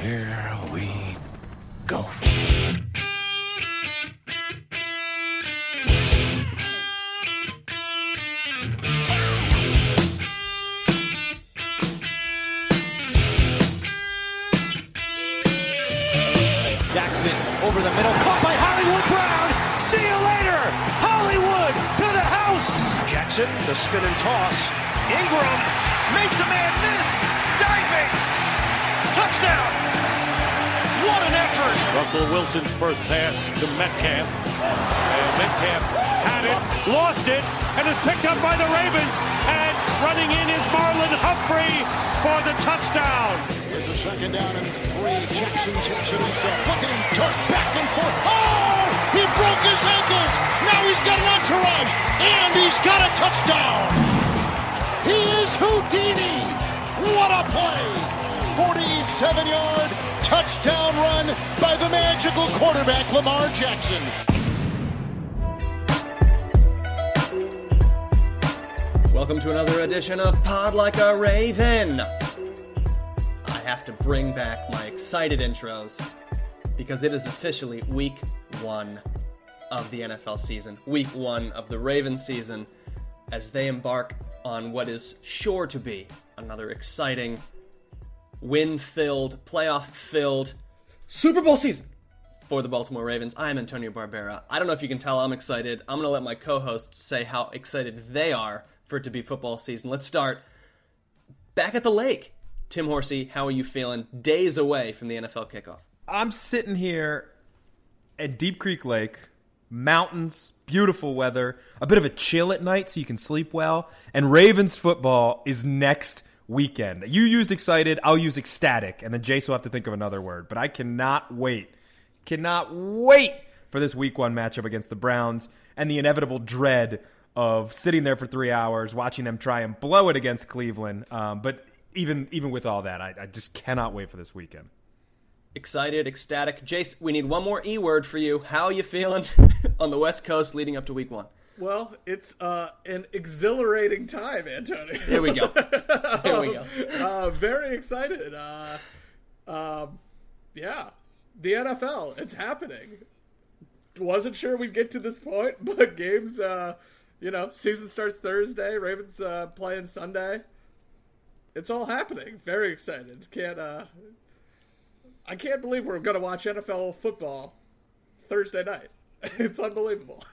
Here we go. Jackson over the middle, caught by Hollywood Brown. See you later, Hollywood to the house. Jackson, the spin and toss. Ingram makes a man miss. Diving. Touchdown. What an effort. Russell Wilson's first pass to Metcalf. And Metcalf had it, lost it, and is picked up by the Ravens. And running in is Marlon Humphrey for the touchdown. There's a second down and three. Jackson takes it himself. Look at him dart back and forth. Oh! He broke his ankles. Now he's got an entourage. And he's got a touchdown. He is Houdini. What a play. 47 yard touchdown run by the magical quarterback Lamar Jackson. Welcome to another edition of Pod Like a Raven. I have to bring back my excited intros because it is officially week one of the NFL season, week one of the Raven season, as they embark on what is sure to be another exciting, win filled, playoff filled Super Bowl season for the Baltimore Ravens. I am Antonio Barbera. I don't know if you can tell I'm excited. I'm going to let my co hosts say how excited they are for it to be football season. Let's start back at the lake. Tim Horsey, how are you feeling days away from the NFL kickoff? I'm sitting here at Deep Creek Lake, mountains, beautiful weather, a bit of a chill at night so you can sleep well, and Ravens football is next weekend. You used excited, I'll use ecstatic, and then Jace will have to think of another word. But I cannot wait, cannot wait for this week one matchup against the Browns and the inevitable dread of sitting there for three hours watching them try and blow it against Cleveland. Um, but even even with all that, I, I just cannot wait for this weekend. Excited, ecstatic. Jace, we need one more E word for you. How are you feeling on the West Coast leading up to week one? Well, it's uh, an exhilarating time, Antonio. There we go. There we go. uh, very excited. Uh, um, yeah, the NFL, it's happening. Wasn't sure we'd get to this point, but games, uh, you know, season starts Thursday. Ravens uh, playing Sunday. It's all happening. Very excited. Can't. Uh, I can't believe we're going to watch NFL football Thursday night. It's unbelievable.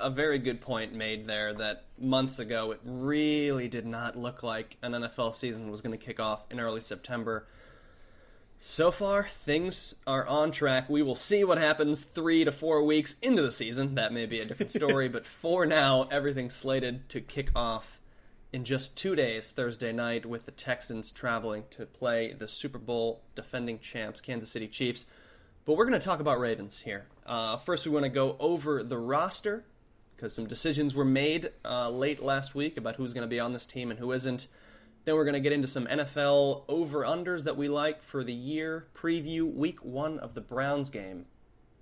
a very good point made there that months ago it really did not look like an NFL season was going to kick off in early September. So far, things are on track. We will see what happens three to four weeks into the season. That may be a different story, but for now, everything's slated to kick off in just two days, Thursday night, with the Texans traveling to play the Super Bowl defending champs, Kansas City Chiefs. But we're going to talk about Ravens here. Uh, first, we want to go over the roster because some decisions were made uh, late last week about who's going to be on this team and who isn't. Then we're going to get into some NFL over unders that we like for the year, preview week one of the Browns game,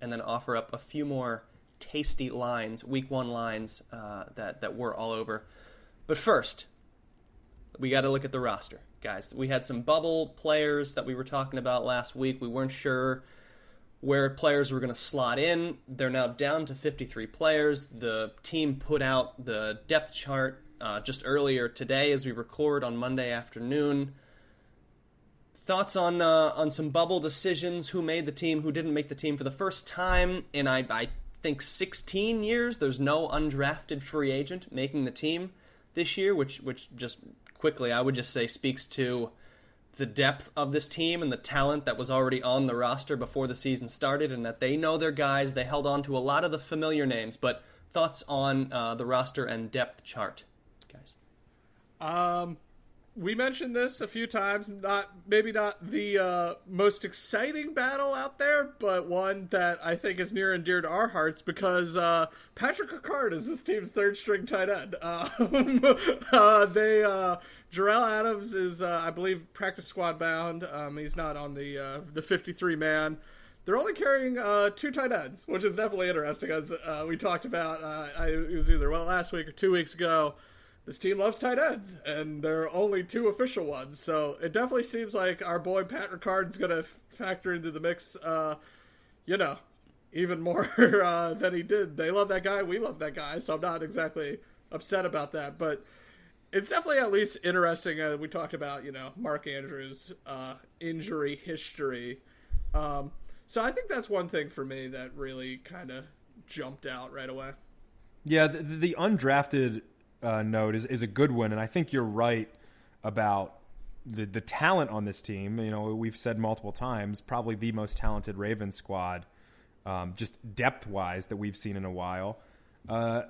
and then offer up a few more tasty lines, week one lines uh, that, that we're all over. But first, we got to look at the roster, guys. We had some bubble players that we were talking about last week. We weren't sure where players were going to slot in. They're now down to 53 players. The team put out the depth chart uh, just earlier today as we record on Monday afternoon. thoughts on uh, on some bubble decisions? Who made the team? Who didn't make the team for the first time in I, I think 16 years? There's no undrafted free agent making the team this year, which which just quickly I would just say speaks to the depth of this team and the talent that was already on the roster before the season started, and that they know their guys. They held on to a lot of the familiar names, but thoughts on uh, the roster and depth chart, guys? Um, we mentioned this a few times. Not maybe not the uh, most exciting battle out there, but one that I think is near and dear to our hearts because uh, Patrick Ricard is this team's third string tight end. Um, uh, they Jerell Adams is, uh, I believe, practice squad bound. Um, he's not on the uh, the 53 man. They're only carrying uh, two tight ends, which is definitely interesting, as uh, we talked about. Uh, I, it was either well last week or two weeks ago. This team loves tight ends, and there are only two official ones. So it definitely seems like our boy Pat Ricard's going to factor into the mix. Uh, you know, even more than he did. They love that guy. We love that guy. So I'm not exactly upset about that, but it's definitely at least interesting. Uh, we talked about you know Mark Andrews' uh, injury history. Um, so I think that's one thing for me that really kind of jumped out right away. Yeah, the, the undrafted uh, note is, is a good one, and I think you're right about the the talent on this team. You know, we've said multiple times, probably the most talented Ravens squad, um, just depth wise that we've seen in a while. Uh,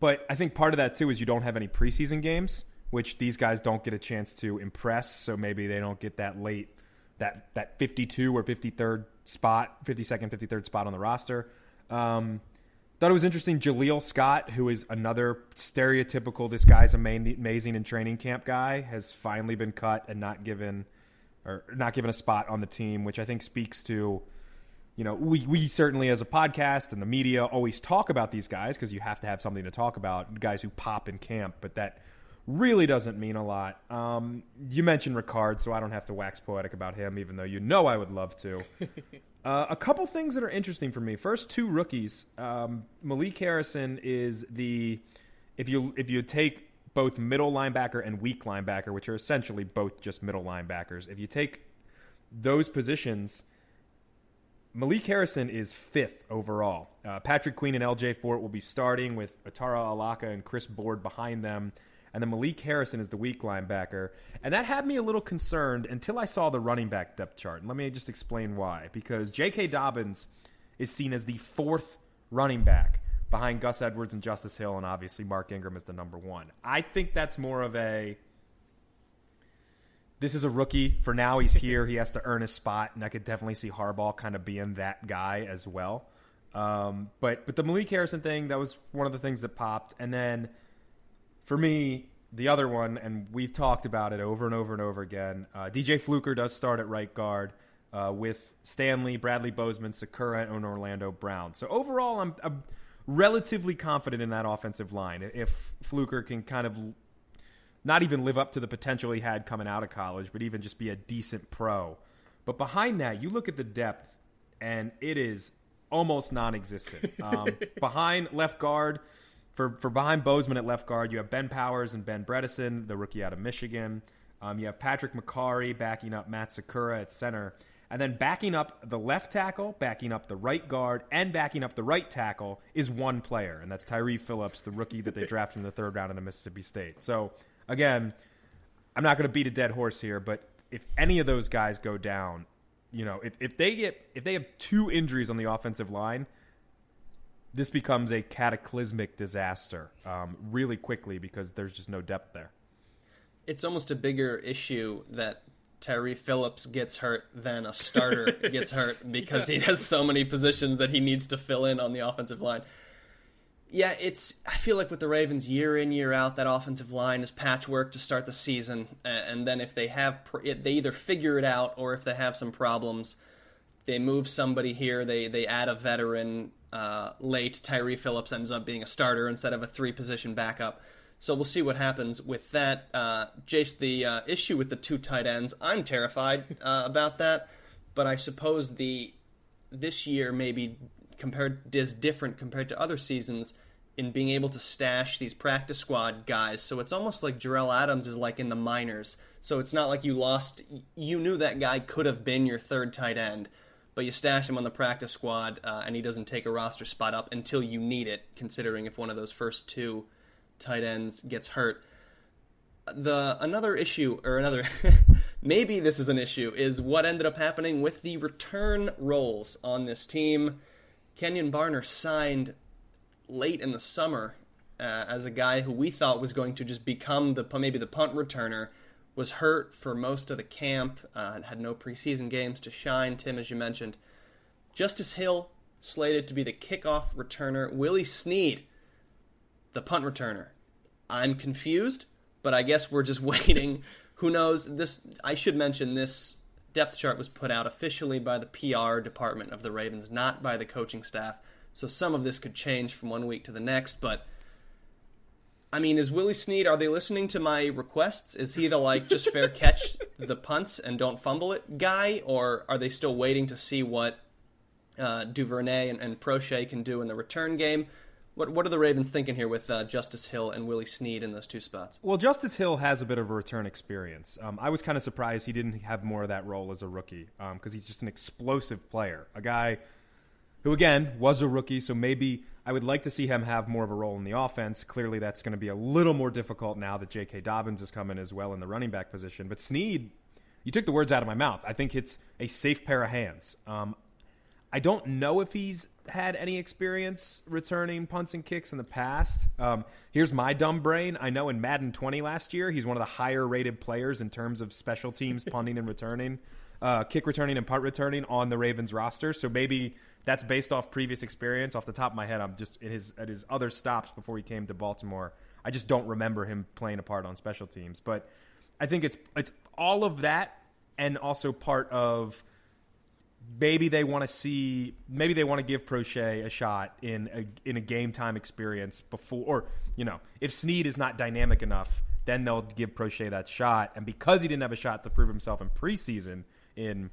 but I think part of that too is you don't have any preseason games, which these guys don't get a chance to impress. So maybe they don't get that late that that 52 or 53rd spot, 52nd, 53rd spot on the roster. Um, thought it was interesting. Jaleel Scott, who is another stereotypical "this guy's amazing in training camp" guy, has finally been cut and not given or not given a spot on the team, which I think speaks to you know, we, we certainly as a podcast and the media always talk about these guys because you have to have something to talk about, guys who pop in camp, but that really doesn't mean a lot. Um, you mentioned Ricard, so I don't have to wax poetic about him, even though you know I would love to. uh, a couple things that are interesting for me. First, two rookies. Um, Malik Harrison is the if you if you take both middle linebacker and weak linebacker, which are essentially both just middle linebackers, if you take those positions Malik Harrison is fifth overall. Uh, Patrick Queen and LJ Fort will be starting with Otaro Alaka and Chris Board behind them. And then Malik Harrison is the weak linebacker. And that had me a little concerned until I saw the running back depth chart. And let me just explain why. Because J.K. Dobbins is seen as the fourth running back behind Gus Edwards and Justice Hill, and obviously Mark Ingram is the number one. I think that's more of a this is a rookie. For now, he's here. he has to earn his spot, and I could definitely see Harbaugh kind of being that guy as well. Um, but but the Malik Harrison thing that was one of the things that popped, and then for me, the other one, and we've talked about it over and over and over again. Uh, DJ Fluker does start at right guard uh, with Stanley, Bradley Bozeman, Skura, and Orlando Brown. So overall, I'm, I'm relatively confident in that offensive line. If Fluker can kind of not even live up to the potential he had coming out of college, but even just be a decent pro. But behind that, you look at the depth, and it is almost non-existent. Um, behind left guard, for for behind Bozeman at left guard, you have Ben Powers and Ben Bredeson, the rookie out of Michigan. Um, you have Patrick Mekari backing up Matt Skura at center. And then backing up the left tackle, backing up the right guard, and backing up the right tackle is one player, and that's Tyre Phillips, the rookie that they drafted in the third round into Mississippi State. So again, I'm not going to beat a dead horse here, but if any of those guys go down, you know, if, if they get if they have two injuries on the offensive line, this becomes a cataclysmic disaster um, really quickly because there's just no depth there. It's almost a bigger issue that Tyre Phillips gets hurt than a starter gets hurt because yeah. he has so many positions that he needs to fill in on the offensive line. Yeah, it's. I feel like with the Ravens, year in year out, that offensive line is patchwork to start the season, and then if they have, they either figure it out, or if they have some problems, they move somebody here. They they add a veteran uh, late. Tyre Phillips ends up being a starter instead of a three position backup. So we'll see what happens with that. Uh, Jace, the uh, issue with the two tight ends, I'm terrified uh, about that, but I suppose the this year maybe compared is different compared to other seasons in being able to stash these practice squad guys. So it's almost like Jerell Adams is like in the minors. So it's not like you lost. You knew that guy could have been your third tight end, but you stash him on the practice squad, uh, and he doesn't take a roster spot up until you need it. Considering if one of those first two tight ends gets hurt, the another issue or another maybe this is an issue is what ended up happening with the return roles on this team. Kenjon Barner signed late in the summer uh, as a guy who we thought was going to just become the maybe the punt returner. Was hurt for most of the camp, uh, had no preseason games to shine. Tim, as you mentioned, Justice Hill slated to be the kickoff returner. Willie Snead, the punt returner. I'm confused, but I guess we're just waiting. Who knows? This I should mention this depth chart was put out officially by the PR department of the Ravens, not by the coaching staff. So some of this could change from one week to the next, but I mean, is Willie Snead? Are they listening to my requests? Is he the like just fair catch the punts and don't fumble it guy, or are they still waiting to see what uh, Duvernay and, and Proche can do in the return game? What what are the Ravens thinking here with uh, Justice Hill and Willie Snead in those two spots? Well, Justice Hill has a bit of a return experience. Um, I was kind of surprised he didn't have more of that role as a rookie because um, he's just an explosive player, a guy who again was a rookie. So maybe I would like to see him have more of a role in the offense. Clearly, that's going to be a little more difficult now that J.K. Dobbins is coming as well in the running back position. But Snead, you took the words out of my mouth. I think it's a safe pair of hands. Um, I don't know if he's had any experience returning punts and kicks in the past. Um, here's my dumb brain. I know in Madden 20 last year, he's one of the higher rated players in terms of special teams punting and returning, uh, kick returning and punt returning on the Ravens roster. So maybe that's based off previous experience. Off the top of my head, I'm just at his at his other stops before he came to Baltimore. I just don't remember him playing a part on special teams. But I think it's it's all of that and also part of maybe they want to see maybe they want to give Proche a shot in a in a game time experience before or you know if Snead is not dynamic enough then they'll give Proche that shot. And because he didn't have a shot to prove himself in preseason in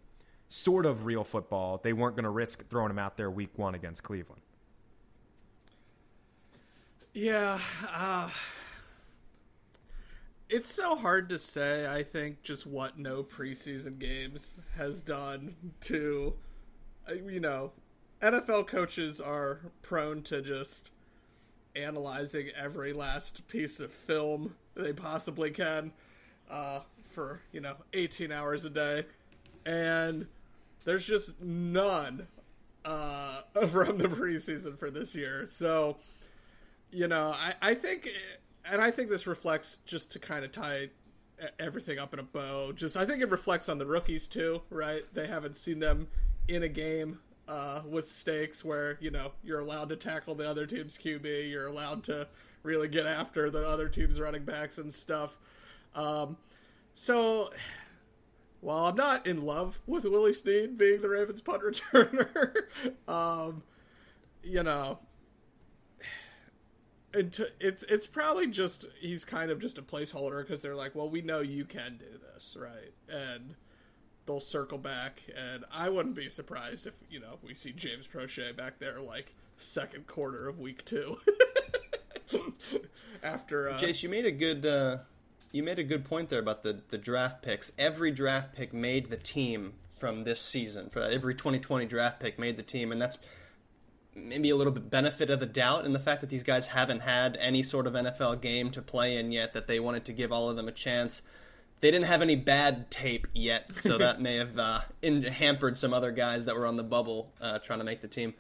sort of real football they weren't going to risk throwing him out there week 1 against Cleveland. Yeah uh, it's so hard to say, I think, just what no preseason games has done to, uh, you know, NFL coaches are prone to just analyzing every last piece of film they possibly can uh, for, you know, 18 hours a day. And there's just none uh, from the preseason for this year. So, you know, I, I think. It, and I think this reflects just to kind of tie everything up in a bow. Just I think it reflects on the rookies too, right? They haven't seen them in a game uh, with stakes where you know you're allowed to tackle the other team's QB, you're allowed to really get after the other team's running backs and stuff. Um, so while I'm not in love with Willie Snead being the Ravens punt returner, um, you know, it's it's probably just he's kind of just a placeholder because they're like, well, we know you can do this, right? And they'll circle back, and I wouldn't be surprised if you know we see James Proche back there like second quarter of week two. After uh, Jace, you made a good uh, you made a good point there about the the draft picks. Every draft pick made the team from this season. For every 2020 draft pick made the team, and that's maybe a little bit benefit of the doubt in the fact that these guys haven't had any sort of NFL game to play in yet, that they wanted to give all of them a chance. They didn't have any bad tape yet, so that may have uh, in, hampered some other guys that were on the bubble uh, trying to make the team.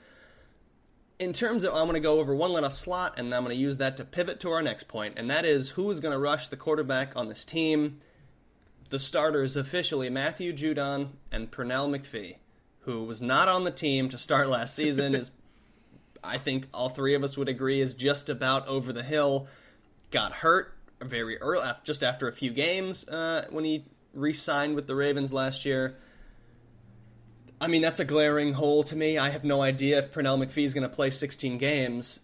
In terms of, I'm going to go over one little slot, and I'm going to use that to pivot to our next point, and that is who is going to rush the quarterback on this team. The starters officially Matthew Judon and Pernell McPhee, who was not on the team to start last season, is I think all three of us would agree is just about over the hill. Got hurt very early, just after a few games uh, when he re-signed with the Ravens last year. I mean, that's a glaring hole to me. I have no idea if Pernell McPhee is going to play 16 games,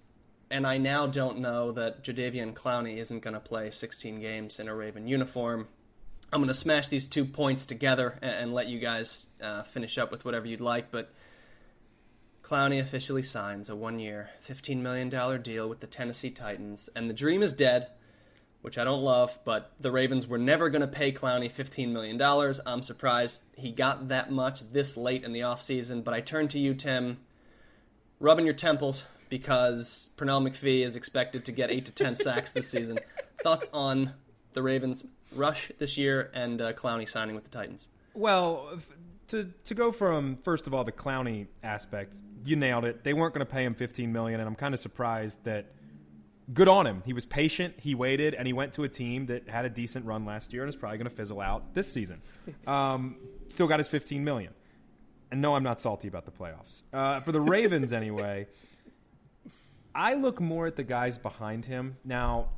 and I now don't know that Jadeveon Clowney isn't going to play 16 games in a Raven uniform. I'm going to smash these two points together and, and let you guys uh, finish up with whatever you'd like, but Clowney officially signs a one year, $15 million deal with the Tennessee Titans, and the dream is dead. which I don't love, but the Ravens were never going to pay Clowney $15 million. I'm surprised he got that much this late in the offseason, but I turn to you, Tim, rubbing your temples because Pernell McPhee is expected to get 8 to 10 sacks this season. Thoughts on the Ravens' rush this year and uh, Clowney signing with the Titans? Well, to to go from first of all the Clowney aspect, you nailed it. They weren't going to pay him 15 million, and I'm kind of surprised that. Good on him. He was patient. He waited, and he went to a team that had a decent run last year, and is probably going to fizzle out this season. Um, still got his 15 million. And no, I'm not salty about the playoffs. Uh, for the Ravens, anyway, I look more at the guys behind him now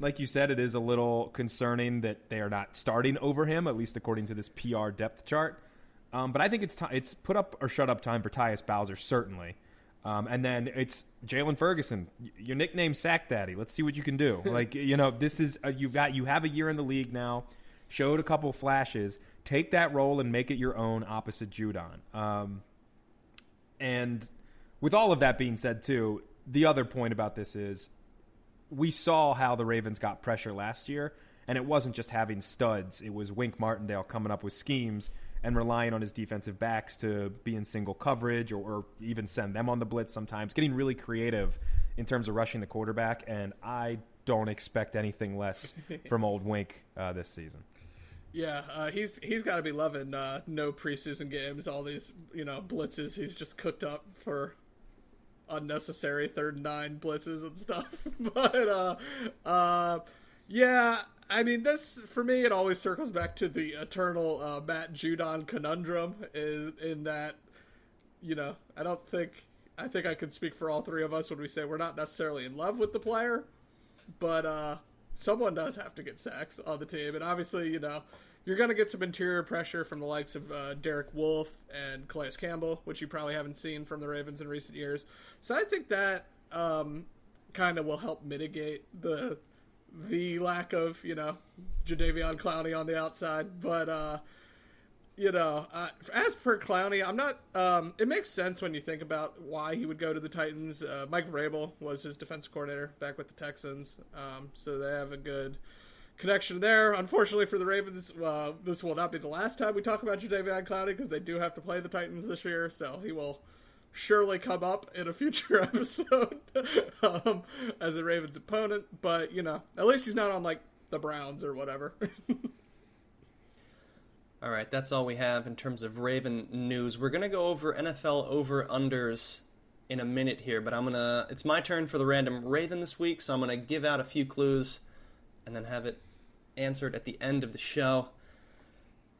like you said, it is a little concerning that they are not starting over him, at least according to this PR depth chart. Um, but I think it's t- it's put up or shut up time for Tyus Bowser certainly, um, and then it's Jaylon Ferguson, your nickname Sack Daddy. Let's see what you can do. like you know, this is a, you've got you have a year in the league now, showed a couple flashes. Take that role and make it your own opposite Judon. Um, and with all of that being said, too, the other point about this is we saw how the Ravens got pressure last year, and it wasn't just having studs. It was Wink Martindale coming up with schemes and relying on his defensive backs to be in single coverage or, or, even send them on the blitz sometimes, getting really creative in terms of rushing the quarterback. And I don't expect anything less from old Wink uh, this season. Yeah, uh, he's he's got to be loving uh, no preseason games, all these you know blitzes he's just cooked up for unnecessary third and nine blitzes and stuff. but uh, uh, yeah, I mean, this for me, it always circles back to the eternal uh, Matt Judon conundrum. Is in that, you know, I don't think I think I can speak for all three of us when we say we're not necessarily in love with the player, but uh, someone does have to get sacks on the team, and obviously, you know, you're going to get some interior pressure from the likes of uh, Derek Wolfe and Calais Campbell, which you probably haven't seen from the Ravens in recent years. So I think that um, kind of will help mitigate the the lack of you know Jadeveon Clowney on the outside. But uh, you know, uh, as per Clowney, I'm not. Um, it makes sense when you think about why he would go to the Titans. Uh, Mike Vrabel was his defensive coordinator back with the Texans, um, so they have a good connection there. Unfortunately for the Ravens, uh, this will not be the last time we talk about Jadeveon Clowney because they do have to play the Titans this year, so he will surely come up in a future episode um, as a Ravens opponent. But you know, at least he's not on like the Browns or whatever. all right, that's all we have in terms of Raven news. We're gonna go over NFL over unders in a minute here, but I'm gonna. It's my turn for the random Raven this week, so I'm gonna give out a few clues and then have it answered at the end of the show.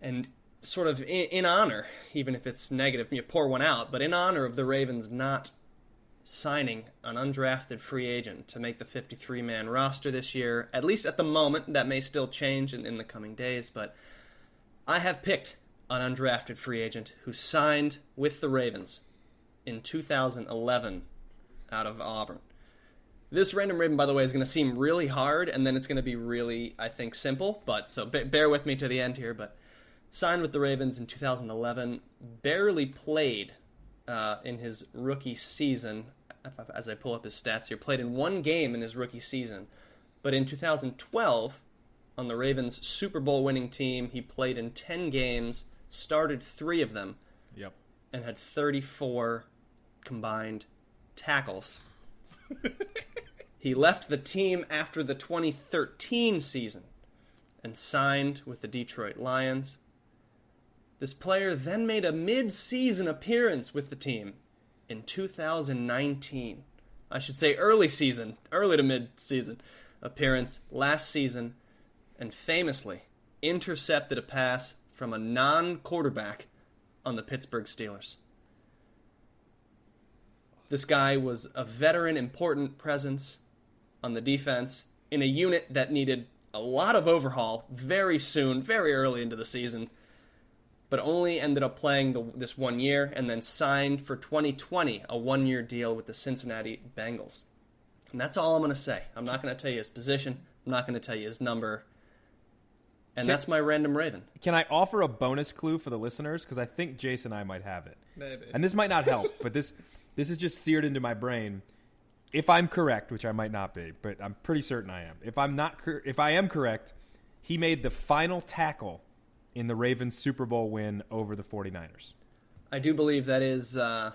And sort of in, in, honor, even if it's negative, you pour one out, but in honor of the Ravens not signing an undrafted free agent to make the 53 man roster this year, at least at the moment, that may still change in, in the coming days, but I have picked an undrafted free agent who signed with the Ravens in 2011 out of Auburn. This random raven, by the way, is going to seem really hard, and then it's going to be really, I think, simple. But so bear with me to the end here. But signed with the Ravens in 2011, barely played uh, in his rookie season. As I pull up his stats here, played in one game in his rookie season. But in 2012, on the Ravens' Super Bowl winning team, he played in 10 games, started three of them, yep. and had 34 combined tackles. He left the team after the 2013 season and signed with the Detroit Lions. This player then made a mid season appearance with the team in 2019. I should say early season, early to mid season appearance last season, and famously intercepted a pass from a non quarterback on the Pittsburgh Steelers. This guy was a veteran, important presence on the defense in a unit that needed a lot of overhaul very soon, very early into the season, but only ended up playing the, this one year and then signed for 2020 a one year deal with the Cincinnati Bengals. And that's all I'm going to say. I'm not going to tell you his position, I'm not going to tell you his number. And can, that's my random Raven. Can I offer a bonus clue for the listeners? Because I think Jason and I might have it. Maybe. And this might not help, but this this is just seared into my brain. if I'm correct, which I might not be, but I'm pretty certain I am. If I'm not, cor- if I am correct, he made the final tackle in the Ravens Super Bowl win over the 49ers. I do believe that is uh,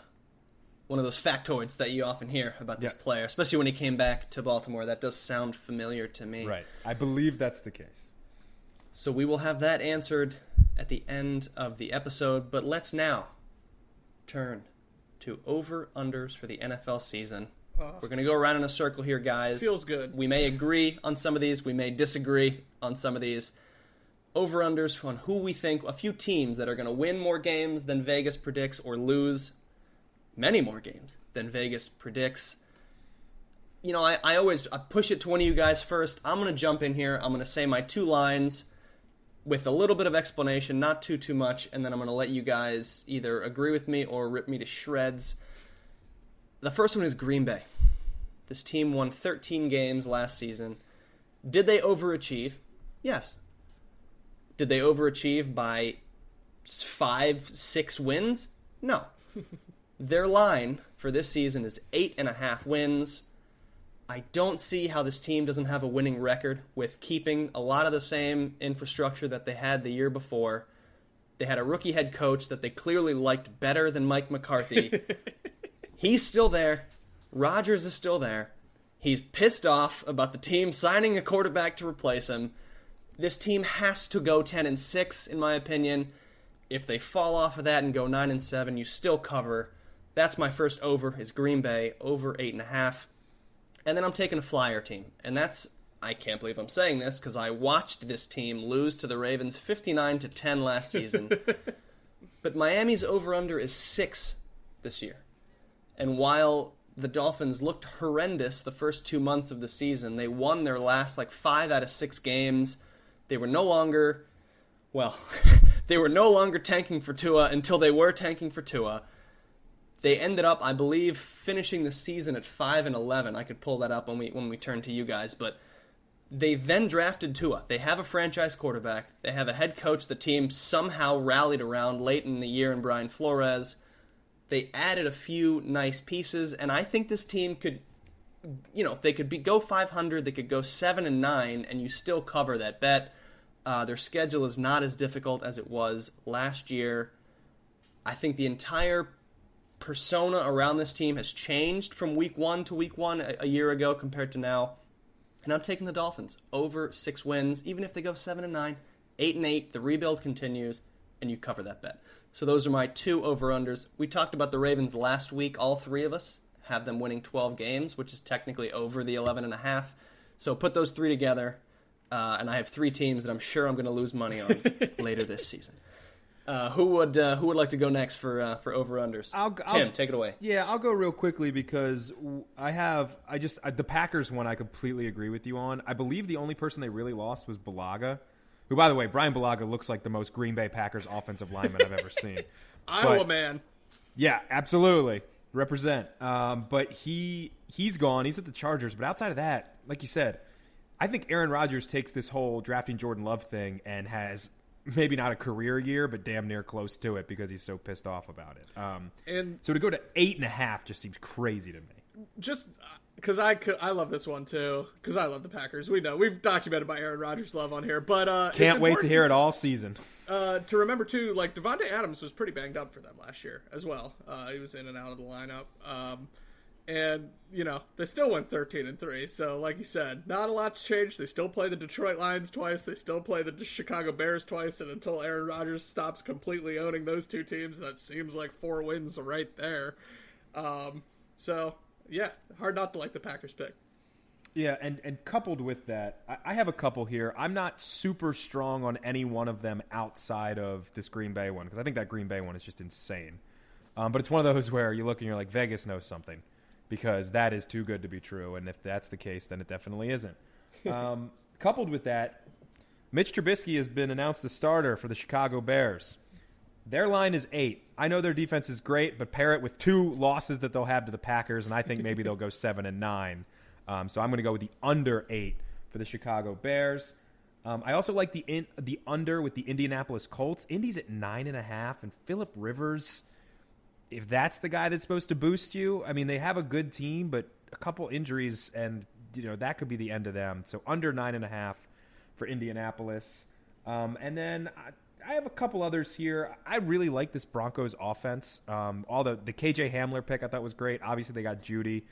one of those factoids that you often hear about this Yeah. player, especially when he came back to Baltimore. That does sound familiar to me. Right. I believe that's the case. So we will have that answered at the end of the episode, but let's now turn to over unders for the NFL season. We're going to go around in a circle here, guys. Feels good. We may agree on some of these, we may disagree on some of these. Over unders on who we think, a few teams that are going to win more games than Vegas predicts or lose many more games than Vegas predicts. You know, I, I always I push it to one of you guys first. I'm going to jump in here. I'm going to say my two lines with a little bit of explanation, not too too much, and then I'm going to let you guys either agree with me or rip me to shreds. The first one is Green Bay. This team won 13 games last season. Did they overachieve? Yes. Did they overachieve by five, six wins? No. Their line for this season is eight and a half wins. I don't see how this team doesn't have a winning record with keeping a lot of the same infrastructure that they had the year before. They had a rookie head coach that they clearly liked better than Mike McCarthy. He's still there. Rodgers is still there. He's pissed off about the team signing a quarterback to replace him. This team has to go 10 and 6 in my opinion. If they fall off of that and go 9 and 7, you still cover. That's my first over is Green Bay over 8.5. And then I'm taking a flyer team. And that's I can't believe I'm saying this because I watched this team lose to the Ravens 59 to 10 last season. but Miami's over under is 6 this year. And while the Dolphins looked horrendous the first 2 months of the season, they won their last like 5 out of 6 games. They were no longer well, they were no longer tanking for Tua until they were tanking for Tua. They ended up, I believe, finishing the season at five and eleven. I could pull that up when we when we turn to you guys, but they then drafted Tua. They have a franchise quarterback. They have a head coach the team somehow rallied around late in the year in Brian Flores. They added a few nice pieces, and I think this team could, you know, they could be go 500. They could go seven and nine, and you still cover that bet. Uh, their schedule is not as difficult as it was last year. I think the entire persona around this team has changed from week one to week one a, a year ago compared to now. And I'm taking the Dolphins over six wins, even if they go seven and nine, eight and eight. The rebuild continues, and you cover that bet. So those are my two over unders. We talked about the Ravens last week. All three of us have them winning 12 games, which is technically over the 11 and a half. So put those three together, uh, and I have three teams that I'm sure I'm going to lose money on later this season. Uh, who would uh, who would like to go next for uh, for over unders? Tim, I'll- take it away. Yeah, I'll go real quickly because I have I just uh, the Packers one I completely agree with you on. I believe the only person they really lost was Bulaga, who by the way, Bryan Bulaga looks like the most Green Bay Packers offensive lineman I've ever seen. Iowa But- man. Yeah, absolutely. Represent. Um, but he he's gone. He's at the Chargers. But outside of that, like you said, I think Aaron Rodgers takes this whole drafting Jordan Love thing and has maybe not a career year, but damn near close to it because he's so pissed off about it. Um, And so to go to eight and a half just seems crazy to me. just because I could, I love this one too because I love the Packers. We know we've documented my Aaron Rodgers love on here, but uh, Can't wait to hear it all season. Uh, to remember too, like Davante Adams was pretty banged up for them last year as well. Uh, he was in and out of the lineup, um, and you know they still went thirteen and three. So, like you said, not a lot's changed. They still play the Detroit Lions twice. They still play the Chicago Bears twice. And until Aaron Rodgers stops completely owning those two teams, that seems like four wins right there. Um, so yeah, hard not to like the Packers pick. Yeah, and, and coupled with that, I, I have a couple here. I'm not super strong on any one of them outside of this Green Bay one because I think that Green Bay one is just insane. Um, but it's one of those where you look and you're like, Vegas knows something because that is too good to be true. And if that's the case, then it definitely isn't. Um, coupled with that, Mitch Trubisky has been announced the starter for the Chicago Bears. Their line is eight. I know their defense is great, but pair it with two losses that they'll have to the Packers, and I think maybe they'll go seven and nine. Um, so I'm going to go with the under eight for the Chicago Bears. Um, I also like the in, the under with the Indianapolis Colts. Indy's at nine and a half, and Philip Rivers. If that's the guy that's supposed to boost you, I mean, they have a good team, but a couple injuries, and you know that could be the end of them. So under nine and a half for Indianapolis, um, and then. I, I have a couple others here. I really like this Broncos offense. Um, all the the KJ Hamler pick I thought was great. Obviously they got Jeudy.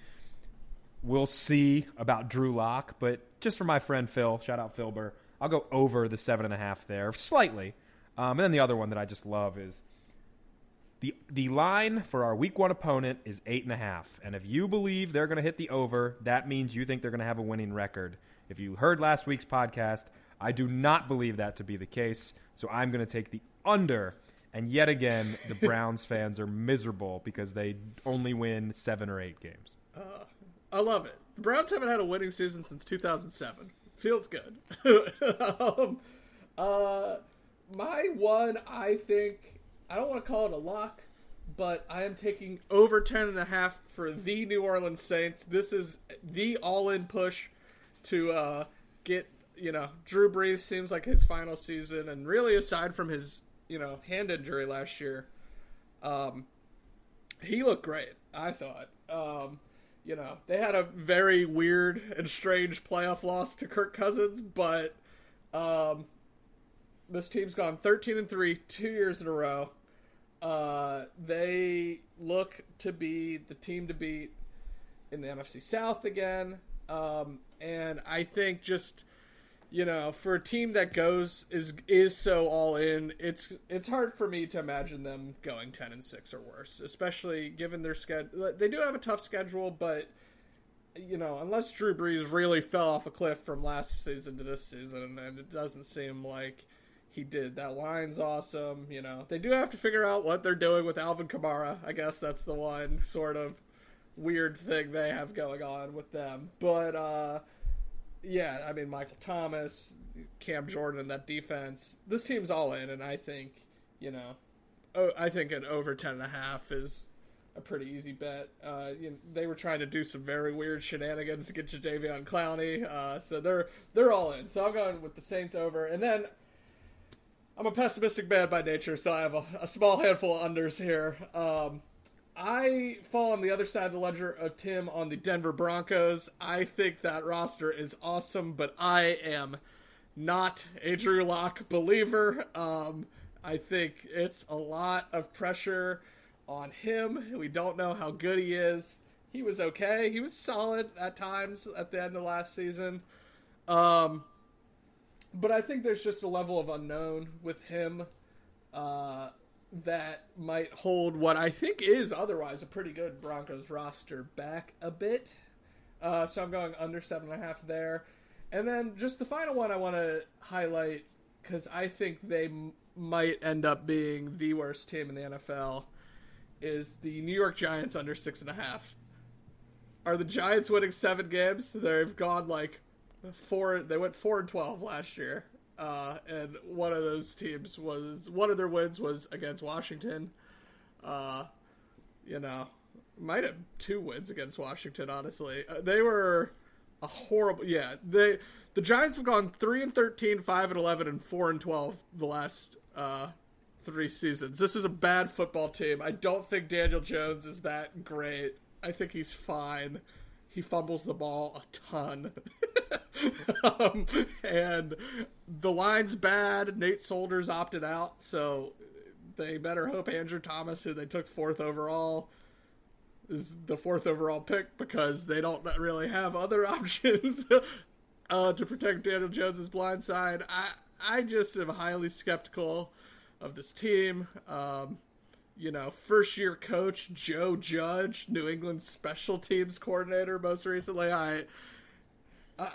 We'll see about Drew Lock, but just for my friend Phil, shout out Philber, I'll go over the seven and a half there slightly. Um, and then the other one that I just love is the the line for our week one opponent is eight and a half. And if you believe they're going to hit the over, that means you think they're going to have a winning record. If you heard last week's podcast, I do not believe that to be the case. So I'm going to take the under. And yet again, the Browns fans are miserable because they only win seven or eight games. Uh, I love it. The Browns haven't had a winning season since 2007. Feels good. um, uh, my one, I think, I don't want to call it a lock, but I am taking over 10 and a half for the New Orleans Saints. This is the all-in push to uh, get you know, Drew Brees seems like his final season, and really aside from his, you know, hand injury last year, um, he looked great. I thought. Um, you know, they had a very weird and strange playoff loss to Kirk Cousins, but um, this team's gone 13 and three two years in a row. Uh, they look to be the team to beat in the NFC South again, um, and I think just you know, for a team that goes is is so all in, it's it's hard for me to imagine them going ten and six or worse, especially given their schedule. They do have a tough schedule, but you know, unless Drew Brees really fell off a cliff from last season to this season, and it doesn't seem like he did. That line's awesome. You know, they do have to figure out what they're doing with Alvin Kamara. I guess that's the one sort of weird thing they have going on with them, but. uh yeah, I mean Michael Thomas, Cam Jordan, and that defense. This team's all in, and I think you know, oh, I think an over ten and a half is a pretty easy bet. Uh, you know, they were trying to do some very weird shenanigans to get Jadeveon Clowney, uh, so they're they're all in. So I'm going with the Saints over, and then I'm a pessimistic man by nature, so I have a, a small handful of unders here. Um, I fall on the other side of the ledger of Tim on the Denver Broncos. I think that roster is awesome, but I am not a Drew Lock believer. Um, I think it's a lot of pressure on him. We don't know how good he is. He was okay. He was solid at times at the end of last season. Um, but I think there's just a level of unknown with him. Uh, that might hold what I think is otherwise a pretty good Broncos roster back a bit. Uh, so I'm going under seven and a half there. And then just the final one I want to highlight because I think they m- might end up being the worst team in the NFL is the New York Giants under six and a half. Are the Giants winning seven games? They've gone like four. They went four and twelve last year. Uh, and one of those teams was one of their wins was against Washington. Uh, you know, might have two wins against Washington. Honestly, uh, they were a horrible. Yeah, they the Giants have gone three and 13, 5 and eleven, and four and twelve the last uh, three seasons. This is a bad football team. I don't think Daniel Jones is that great. I think he's fine. He fumbles the ball a ton. um, and the line's bad. Nate Solder's opted out, so they better hope Andrew Thomas, who they took fourth overall, is the fourth overall pick because they don't really have other options uh, to protect Daniel Jones's blind side. I I just am highly skeptical of this team. Um, you know, first year coach Joe Judge, New England special teams coordinator most recently. I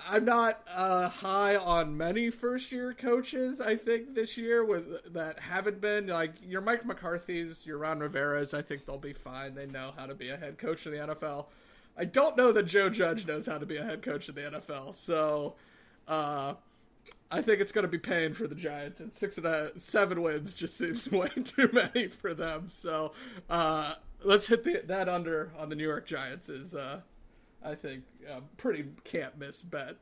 I'm not uh, high on many first year coaches. I think this year with that haven't been like your Mike McCarthy's, your Ron Rivera's. I think they'll be fine. They know how to be a head coach in the NFL. I don't know that Joe Judge knows how to be a head coach in the NFL. So uh, I think it's going to be pain for the Giants. And six and a seven wins just seems way too many for them. So uh, let's hit the, that under on the New York Giants. Is uh, I think a pretty can't miss bet.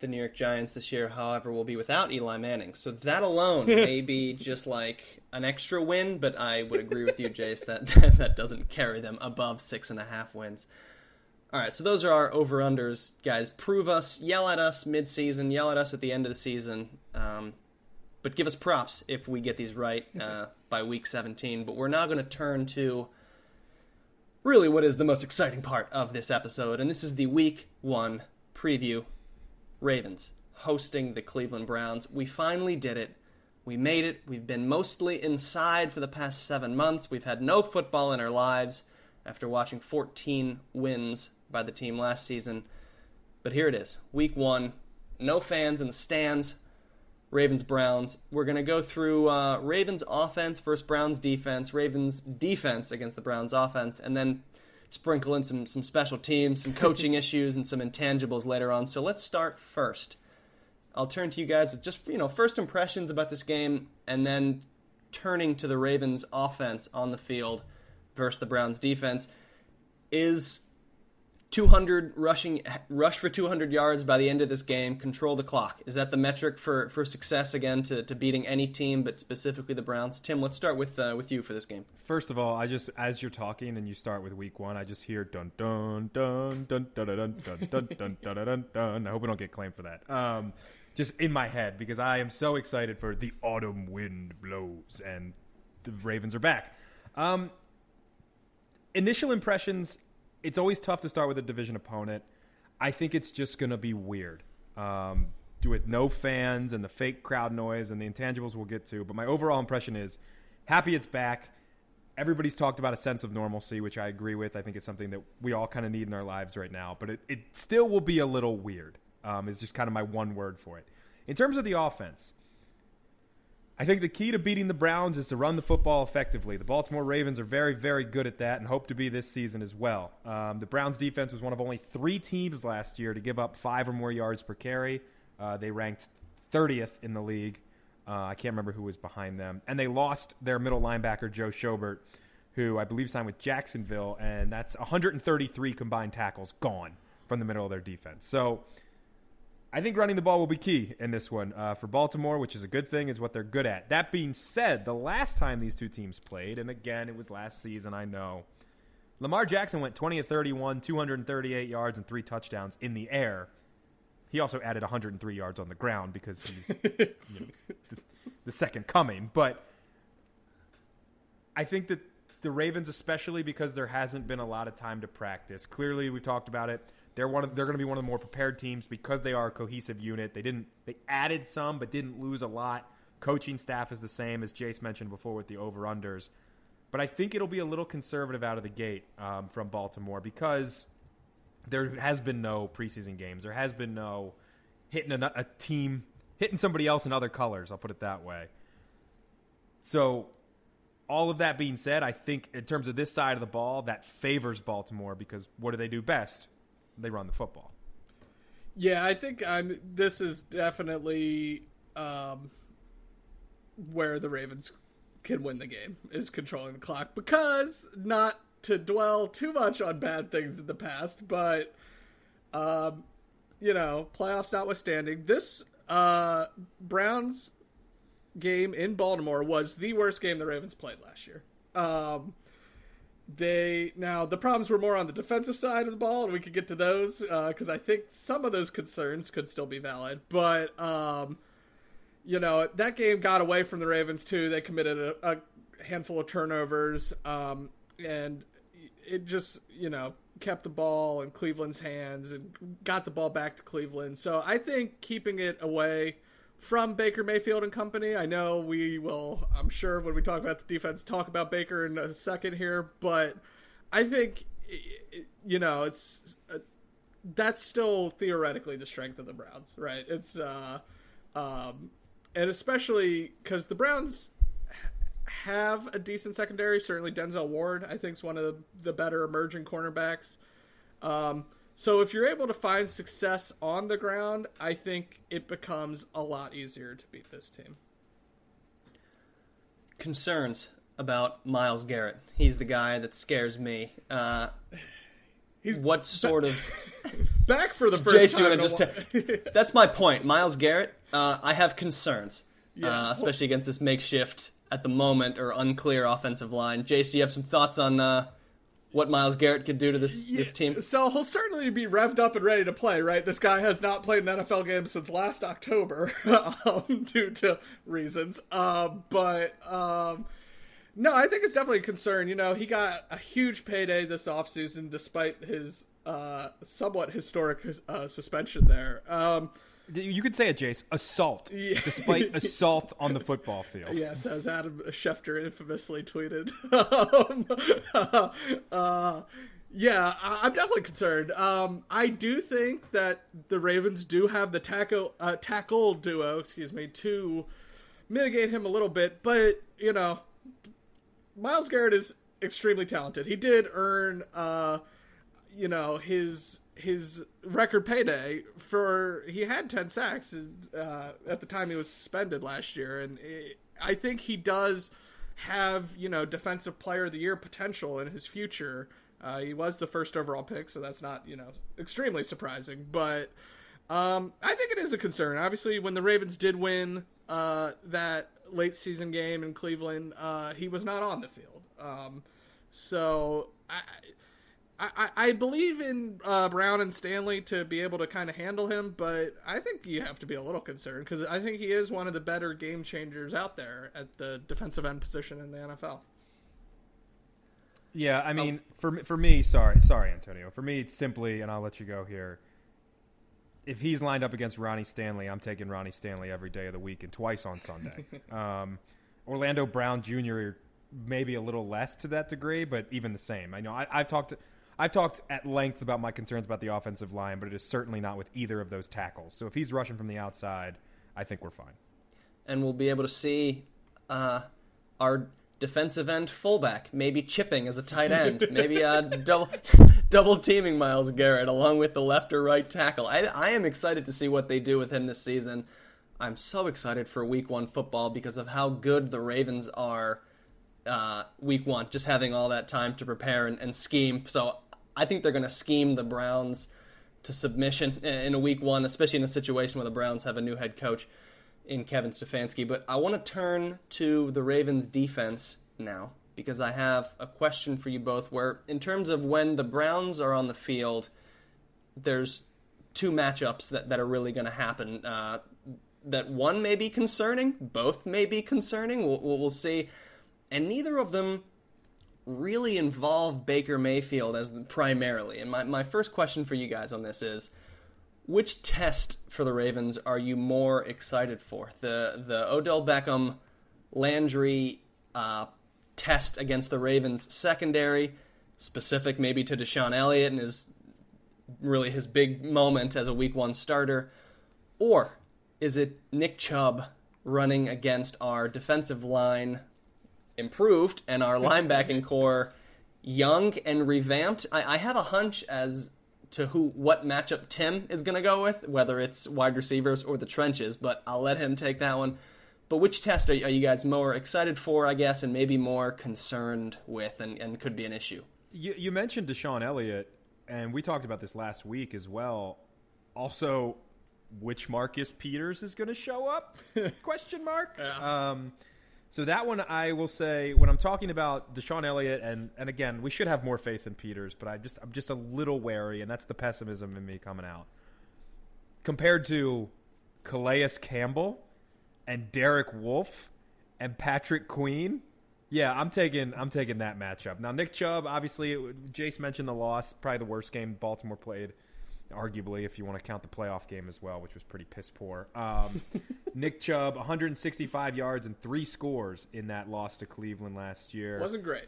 The New York Giants this year, however, will be without Eli Manning, so that alone may be just like an extra win. But I would agree with you, Jace, that that doesn't carry them above six and a half wins. All right, so those are our over unders, guys. Prove us, yell at us mid season, yell at us at the end of the season. Um, but give us props if we get these right uh, by week 17. But we're now going to turn to really what is the most exciting part of this episode, and this is the week one preview. Ravens hosting the Cleveland Browns. We finally did it. We made it. We've been mostly inside for the past seven months. We've had no football in our lives after watching 14 wins by the team last season. But here it is, week one. No fans in the stands. Ravens Browns. We're going to go through uh, Ravens offense versus Browns defense, Ravens defense against the Browns offense, and then sprinkle in some, some special teams, some coaching issues, and some intangibles later on. So let's start first. I'll turn to you guys with just you know first impressions about this game, and then turning to the Ravens offense on the field versus the Browns defense. Is 200 rushing rush for 200 yards by the end of this game control the clock is that the metric for for success again to, to beating any team but specifically the browns tim let's start with uh, with you for this game First of all, I just as you're talking and you start with week one, I just hear dun dun dun dun dun dun dun dun dun dun dun dun dun. I hope we don't get claimed for that. Um, just in my head because I am so excited for the autumn wind blows and the Ravens are back. Um, initial impressions, it's always tough to start with a division opponent. I think it's just going to be weird. Um, with no fans and the fake crowd noise and the intangibles we'll get to. But my overall impression is happy it's back. Everybody's talked about a sense of normalcy, which I agree with. I think it's something that we all kind of need in our lives right now. But it, it still will be a little weird, um, is just kind of my one word for it. In terms of the offense, I think the key to beating the Browns is to run the football effectively. The Baltimore Ravens are very, very good at that and hope to be this season as well. Um, the Browns defense was one of only three teams last year to give up five or more yards per carry. Uh, they ranked 30th in the league. Uh, I can't remember who was behind them. And they lost their middle linebacker, Joe Schobert, who I believe signed with Jacksonville, and that's 133 combined tackles gone from the middle of their defense. So I think running the ball will be key in this one uh, for Baltimore, which is a good thing, is what they're good at. That being said, the last time these two teams played, and again, it was last season, I know, Lamar Jackson went 20 of 31, 238 yards, and three touchdowns in the air. He also added 103 yards on the ground because he's you know, the, the second coming. But I think that the Ravens, especially because there hasn't been a lot of time to practice. Clearly, we've talked about it. They're one of they're going to be one of the more prepared teams because they are a cohesive unit. They didn't they added some but didn't lose a lot. Coaching staff is the same as Jace mentioned before with the over unders. But I think it'll be a little conservative out of the gate um, from Baltimore because there has been no preseason games. There has been no hitting a, a team, hitting somebody else in other colors. I'll put it that way. So, all of that being said, I think in terms of this side of the ball, that favors Baltimore because what do they do best? They run the football. Yeah, I think I'm. This is definitely um, where the Ravens can win the game is controlling the clock because not to dwell too much on bad things in the past, but um, you know, playoffs notwithstanding, this uh, Browns game in Baltimore was the worst game the Ravens played last year. Um, they now the problems were more on the defensive side of the ball, and we could get to those because uh, I think some of those concerns could still be valid. But um, you know that game got away from the Ravens too. They committed a, a handful of turnovers, um, and it just you know kept the ball in Cleveland's hands and got the ball back to Cleveland. So I think keeping it away from Baker Mayfield and company. I know we will, I'm sure, when we talk about the defense, talk about Baker in a second here, but I think, you know, it's uh, that's still theoretically the strength of the Browns, right? It's, uh, um, and especially because the Browns have a decent secondary. Certainly, Denzel Ward, I think, is one of the, the better emerging cornerbacks. Um, so if you're able to find success on the ground, I think it becomes a lot easier to beat this team. Concerns about Myles Garrett. He's the guy that scares me. Uh, He's what sort of back for the first Jace, time. you in a just ta- That's my point. Myles Garrett. Uh, I have concerns, Yeah. uh, especially against this makeshift at the moment or unclear offensive line. Jace, do you have some thoughts on uh, what Myles Garrett could do to this this team. So he'll certainly be revved up and ready to play, right? This guy has not played an NFL game since last October um, due to reasons. Uh, but um, no, I think it's definitely a concern. You know, he got a huge payday this offseason despite his uh, somewhat historic uh, suspension there. Um, you could say it, Jace. Assault, yeah. despite assault on the football field. Yes, as Adam Schefter infamously tweeted. um, uh, yeah, I'm definitely concerned. Um, I do think that the Ravens do have the tackle uh, tackle duo, excuse me, to mitigate him a little bit. But you know, Myles Garrett is extremely talented. He did earn, uh, you know, his his record payday for he had 10 sacks uh, at the time he was suspended last year and it, i think he does have you know defensive player of the year potential in his future. Uh, he was the first overall pick so that's not you know extremely surprising but um, i think it is a concern. Obviously when the ravens did win uh, that late season game in cleveland uh, he was not on the field. Um, so I, I, I believe in uh, Brown and Stanley to be able to kind of handle him, but I think you have to be a little concerned because I think he is one of the better game changers out there at the defensive end position in the NFL. Yeah, I mean, oh. for for me, sorry, sorry, Antonio. For me, it's simply, and I'll let you go here. If he's lined up against Ronnie Stanley, I'm taking Ronnie Stanley every day of the week and twice on Sunday. um, Orlando Brown Jr. maybe a little less to that degree, but even the same. I know I, I've talked. To, I've talked at length about my concerns about the offensive line, but it is certainly not with either of those tackles. So if he's rushing from the outside, I think we're fine. And we'll be able to see uh, our defensive end fullback maybe chipping as a tight end, maybe uh, double double teaming Myles Garrett along with the left or right tackle. I, I am excited to see what they do with him this season. I'm so excited for Week One football because of how good the Ravens are. Uh, week one, just having all that time to prepare and, and scheme. So I think they're going to scheme the Browns to submission in a week one, especially in a situation where the Browns have a new head coach in Kevin Stefanski. But I want to turn to the Ravens defense now because I have a question for you both. Where, in terms of when the Browns are on the field, there's two matchups that, that are really going to happen. Uh, that one may be concerning, both may be concerning. We'll, we'll see. And neither of them really involve Baker Mayfield as the, primarily. And my, my first question for you guys on this is which test for the Ravens are you more excited for? The the Odell Beckham Landry uh, test against the Ravens secondary, specific maybe to DeShon Elliott and his really his big moment as a week one starter, or is it Nick Chubb running against our defensive line improved and our linebacking corps young and revamped. I, I, have a hunch as to who what matchup Tim is going to go with, whether it's wide receivers or the trenches, but I'll let him take that one. But which test are, are you guys more excited for, I guess, and maybe more concerned with and, and could be an issue? You, you mentioned DeShon Elliott, and we talked about this last week as well. Also, which Marcus Peters is going to show up? Question mark. Yeah. Um, so that one, I will say, when I'm talking about DeShon Elliott, and and again, we should have more faith in Peters, but I just I'm just a little wary, and that's the pessimism in me coming out. Compared to Calais Campbell and Derek Wolfe and Patrick Queen, yeah, I'm taking I'm taking that matchup. Now Nick Chubb, obviously, Jace mentioned the loss, probably the worst game Baltimore played arguably, if you want to count the playoff game as well, which was pretty piss poor. Um, Nick Chubb, 165 yards and three scores in that loss to Cleveland last year. Wasn't great.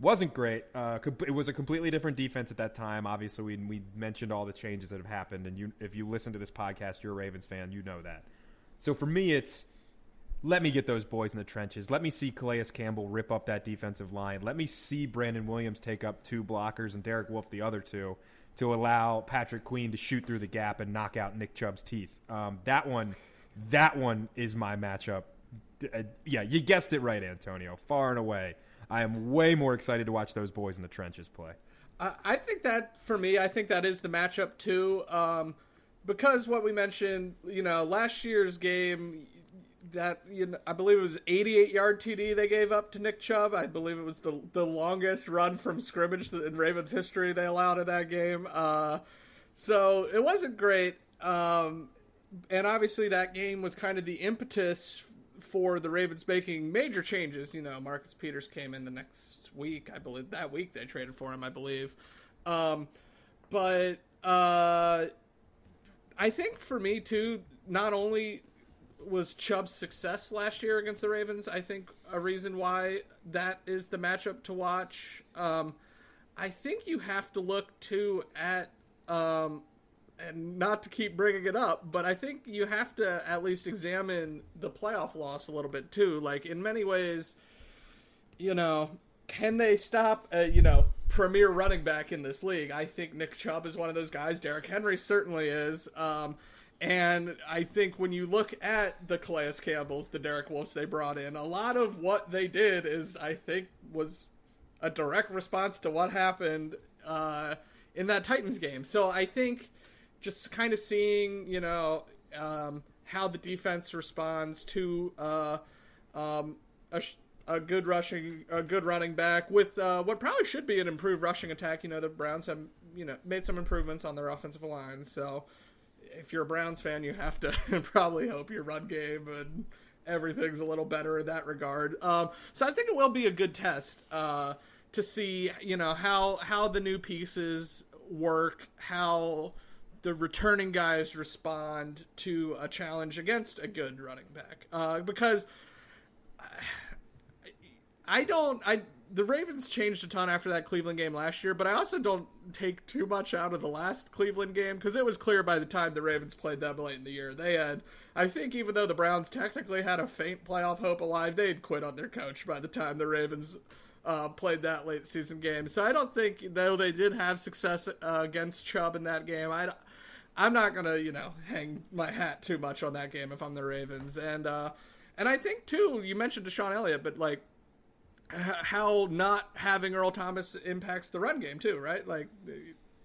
Wasn't great. Uh, it was a completely different defense at that time. Obviously, we, we mentioned all the changes that have happened, and you, if you listen to this podcast, you're a Ravens fan, you know that. So for me, it's let me get those boys in the trenches. Let me see Calais Campbell rip up that defensive line. Let me see Brandon Williams take up two blockers and Derek Wolfe the other two to allow Patrick Queen to shoot through the gap and knock out Nick Chubb's teeth. Um, that one, that one is my matchup. Uh, yeah, you guessed it right, Antonio. Far and away, I am way more excited to watch those boys in the trenches play. I think that for me, I think that is the matchup too, um, because what we mentioned, you know, last year's game, that you know, I believe it was 88 yard TD they gave up to Nick Chubb. I believe it was the the longest run from scrimmage in Ravens history they allowed in that game. Uh, so it wasn't great. Um, and obviously that game was kind of the impetus for the Ravens making major changes. You know, Marcus Peters came in the next week, I believe. That week they traded for him, I believe. Um, but uh, I think for me too, not only was Chubb's success last year against the Ravens, I think a reason why that is the matchup to watch. Um, I think you have to look too at um, and not to keep bringing it up, but I think you have to at least examine the playoff loss a little bit too. Like in many ways, you know, can they stop? Uh, you know, premier running back in this league? I think Nick Chubb is one of those guys. Derrick Henry certainly is. Um, and I think when you look at the Calais Campbells, the Derek Wolfes they brought in, a lot of what they did is, I think, was a direct response to what happened uh, in that Titans game. So I think just kind of seeing, you know, um, how the defense responds to uh, um, a, a, good rushing, a good running back with uh, what probably should be an improved rushing attack. You know, the Browns have, you know, made some improvements on their offensive line. So if you're a Browns fan, you have to probably hope your run game and everything's a little better in that regard. Um, so I think it will be a good test uh, to see, you know, how how the new pieces work, how the returning guys respond to a challenge against a good running back. Uh, because I don't, I the Ravens changed a ton after that Cleveland game last year, but I also don't take too much out of the last Cleveland game because it was clear by the time the Ravens played them late in the year. They had, I think, even though the Browns technically had a faint playoff hope alive, they had quit on their coach by the time the Ravens uh, played that late season game. So I don't think, though they did have success uh, against Chubb in that game, I, I'm not gonna, you know, hang my hat too much on that game if I'm the Ravens. And uh, and I think too, you mentioned DeShon Elliott, but like how not having Earl Thomas impacts the run game too, right? Like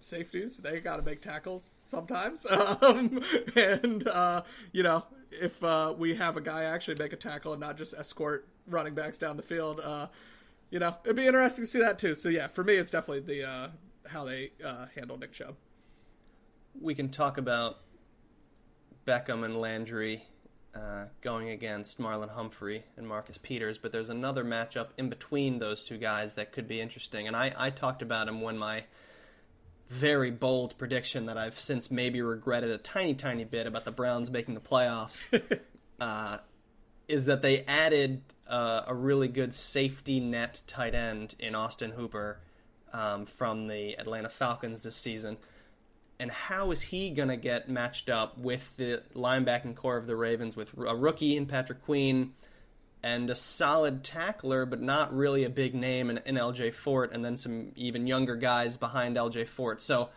safeties, they got to make tackles sometimes, um, and uh, you know if uh, we have a guy actually make a tackle and not just escort running backs down the field, uh, you know it'd be interesting to see that too. So yeah, for me, it's definitely the uh, how they uh, handle Nick Chubb we can talk about Beckham and Landry uh, going against Marlon Humphrey and Marcus Peters, but there's another matchup in between those two guys that could be interesting. And I, I talked about him when my very bold prediction that I've since maybe regretted a tiny, tiny bit about the Browns making the playoffs uh, is that they added uh, a really good safety net tight end in Austin Hooper um, from the Atlanta Falcons this season and how is he going to get matched up with the linebacking corps of the Ravens with a rookie in Patrick Queen and a solid tackler, but not really a big name in, in LJ Fort, and then some even younger guys behind LJ Fort. So,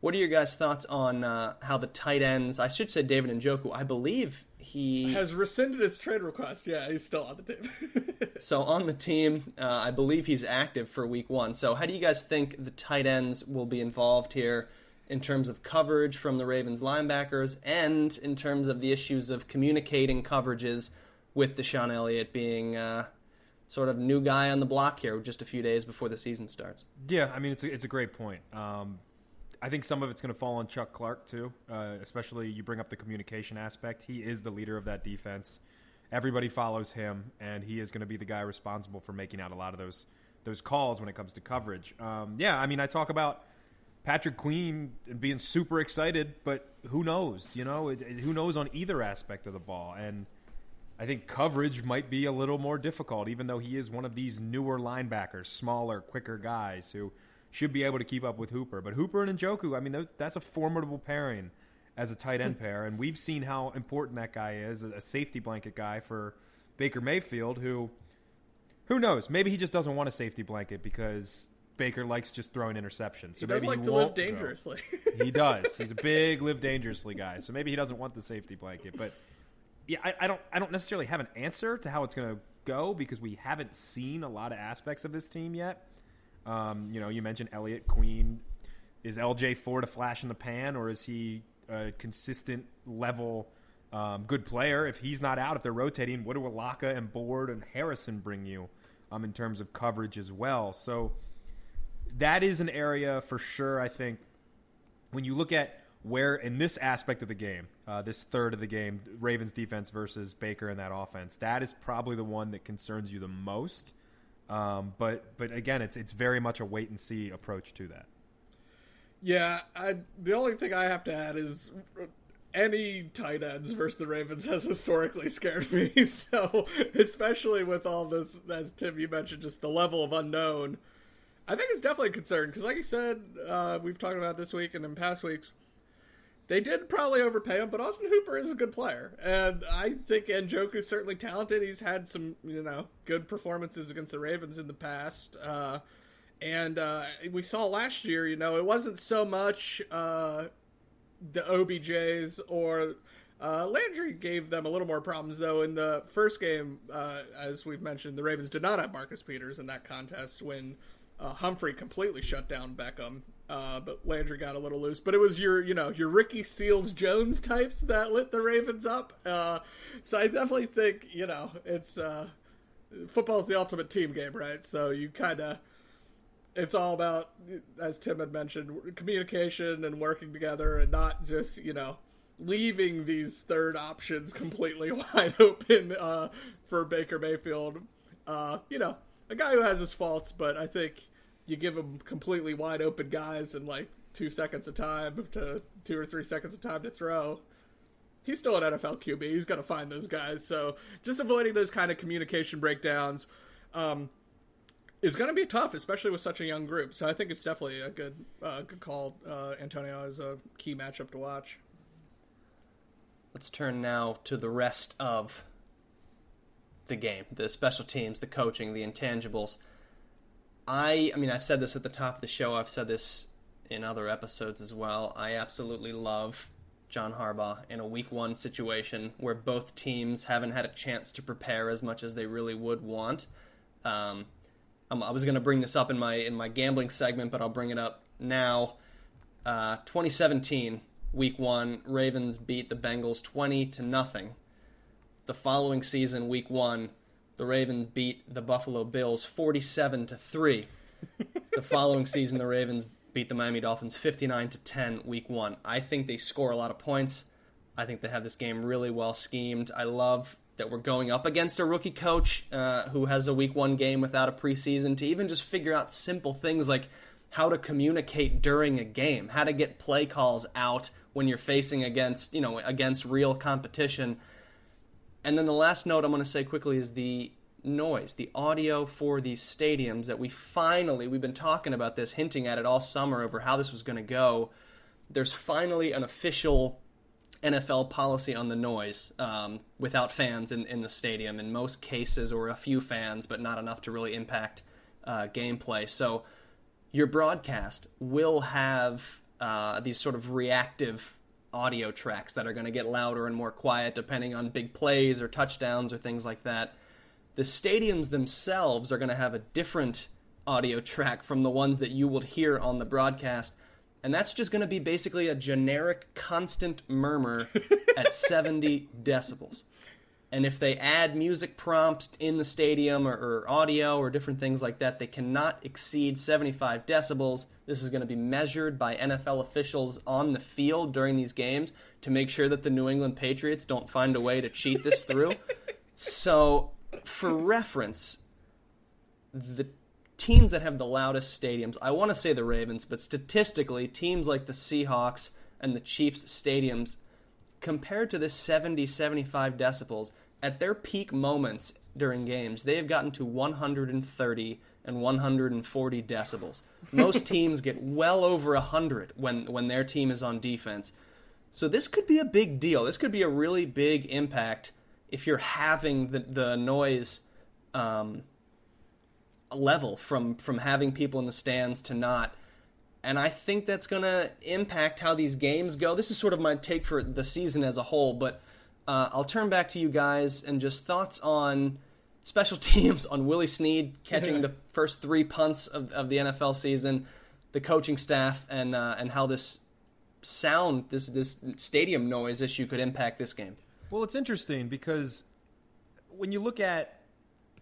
what are your guys' thoughts on uh, how the tight ends? I should say David Njoku. I believe he has rescinded his trade request. Yeah, he's still on the team. so on the team, uh, I believe he's active for Week One. So, how do you guys think the tight ends will be involved here? In terms of coverage from the Ravens linebackers and in terms of the issues of communicating coverages with DeShon Elliott being uh, sort of new guy on the block here just a few days before the season starts. Yeah, I mean, it's a, it's a great point. Um, I think some of it's going to fall on Chuck Clark, too, uh, especially you bring up the communication aspect. He is the leader of that defense. Everybody follows him, and he is going to be the guy responsible for making out a lot of those those calls when it comes to coverage. Um, yeah, I mean, I talk about – Patrick Queen being super excited, but who knows? You know, it, it, who knows on either aspect of the ball? And I think coverage might be a little more difficult, even though he is one of these newer linebackers, smaller, quicker guys who should be able to keep up with Hooper. But Hooper and Njoku, I mean, that's a formidable pairing as a tight end pair, and we've seen how important that guy is, a safety blanket guy for Baker Mayfield, who. Who knows? Maybe he just doesn't want a safety blanket because Baker likes just throwing interceptions. So he maybe like he to live dangerously. he does. He's a big live dangerously guy. So maybe he doesn't want the safety blanket. But yeah, I, I don't I don't necessarily have an answer to how it's going to go because we haven't seen a lot of aspects of this team yet. Um, you know, you mentioned Elliott Queen. Is LJ Fort a flash in the pan, or is he a consistent level um, good player. If he's not out, if they're rotating, what do Alaka and Board and Harrison bring you um, in terms of coverage as well? So that is an area for sure. I think when you look at where in this aspect of the game, uh, this third of the game, Ravens defense versus Baker and that offense, that is probably the one that concerns you the most. Um, but but again, it's it's very much a wait and see approach to that. Yeah, I, the only thing I have to add is any tight ends versus the Ravens has historically scared me. So, especially with all this, as Tim you mentioned, just the level of unknown, I think it's definitely a concern because, like you said, uh, we've talked about this week and in past weeks. They did probably overpay him, but Austin Hooper is a good player, and I think Njoku's certainly talented. He's had some, you know, good performances against the Ravens in the past. Uh, and uh, we saw last year, you know, it wasn't so much uh, the OBJs or uh, Landry gave them a little more problems, though. In the first game, uh, as we've mentioned, the Ravens did not have Marcus Peters in that contest when uh, Humphrey completely shut down Beckham. Uh, but Landry got a little loose. But it was your, you know, your Ricky Seals Jones types that lit the Ravens up. so I definitely think, you know, it's football's the ultimate team game, right? So you kind of it's all about, as Tim had mentioned, communication and working together, and not just you know leaving these third options completely wide open uh, for Baker Mayfield. Uh, you know, a guy who has his faults, but I think you give him completely wide open guys and like two seconds of time to two or three seconds of time to throw. He's still an NFL QB. He's going to find those guys. So just avoiding those kind of communication breakdowns. Um, is going to be tough, especially with such a young group. So I think it's definitely a good uh, good call. Uh, Antonio is a key matchup to watch. Let's turn now to the rest of the game, the special teams, the coaching, the intangibles. I, I mean, I've said this at the top of the show. I've said this in other episodes as well. I absolutely love John Harbaugh in a Week One situation where both teams haven't had a chance to prepare as much as they really would want. Um, I was going to bring this up in my in my gambling segment, but I'll bring it up now. Uh, 2017, Week One, Ravens beat the Bengals 20 to nothing. The following season, Week One, the Ravens beat the Buffalo Bills 47 to three. the following season, the Ravens beat the Miami Dolphins 59 to 10. Week One. I think they score a lot of points. I think they have this game really well schemed. I love that we're going up against a rookie coach uh, who has a week one game without a preseason to even just figure out simple things like how to communicate during a game, how to get play calls out when you're facing against, you know, against real competition. And then the last note I'm going to say quickly is the noise, the audio for these stadiums that we finally, we've been talking about this, hinting at it all summer over how this was going to go. There's finally an official NFL policy on the noise um, without fans in, in the stadium in most cases, or a few fans, but not enough to really impact uh, gameplay. So your broadcast will have uh, these sort of reactive audio tracks that are going to get louder and more quiet depending on big plays or touchdowns or things like that. The stadiums themselves are going to have a different audio track from the ones that you will hear on the broadcast and that's just going to be basically a generic constant murmur at 70 decibels. And if they add music prompts in the stadium or, or, audio or different things like that, they cannot exceed 75 decibels. This is going to be measured by NFL officials on the field during these games to make sure that the New England Patriots don't find a way to cheat this through. so, for reference, the teams that have the loudest stadiums, I want to say the Ravens, but statistically, teams like the Seahawks and the Chiefs stadiums, compared to the 70, 75 decibels, at their peak moments during games, they have gotten to 130 and 140 decibels. Most teams get well over 100 when, when their team is on defense. So this could be a big deal. This could be a really big impact if you're having the, the noise um, level from from having people in the stands to not and I think that's going to impact how these games go. This is sort of my take for the season as a whole, but uh, I'll turn back to you guys and just thoughts on special teams, on Willie Snead catching the first three punts of, of the NFL season, the coaching staff, and uh, and how this sound, this this stadium noise issue could impact this game. Well, it's interesting because when you look at,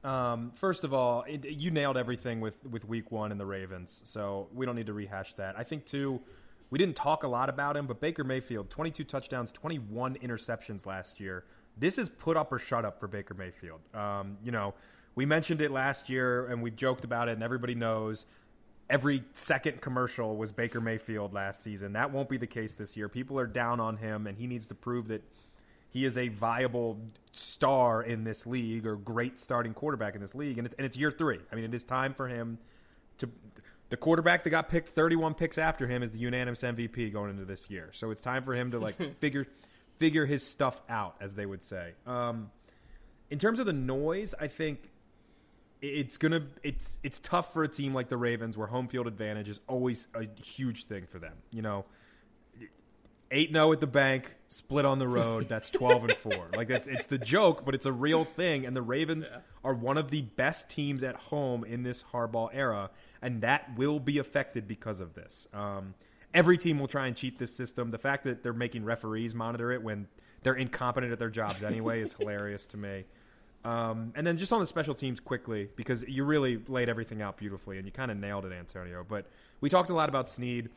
um, first of all, it, you nailed everything with, with week one and the Ravens, so we don't need to rehash that. I think, too, we didn't talk a lot about him, but Baker Mayfield, 22 touchdowns, 21 interceptions last year. This is put up or shut up for Baker Mayfield. Um, you know, we mentioned it last year and we joked about it, and everybody knows every second commercial was Baker Mayfield last season. That won't be the case this year. People are down on him, and he needs to prove that he is a viable star in this league or great starting quarterback in this league. And it's, and it's year three. I mean, it is time for him to. The quarterback that got picked 31 picks after him is the unanimous MVP going into this year. So it's time for him to like figure figure his stuff out, as they would say. Um, in terms of the noise, I think it's gonna it's it's tough for a team like the Ravens where home field advantage is always a huge thing for them. You know, eight zero at the bank, split on the road. That's twelve and four. Like that's it's the joke, but it's a real thing. And the Ravens yeah. are one of the best teams at home in this Harbaugh era, and that will be affected because of this. Um, every team will try and cheat this system. The fact that they're making referees monitor it when they're incompetent at their jobs anyway is hilarious to me. Um, and then just on the special teams quickly, because you really laid everything out beautifully and you kind of nailed it, Antonio. But we talked a lot about Snead.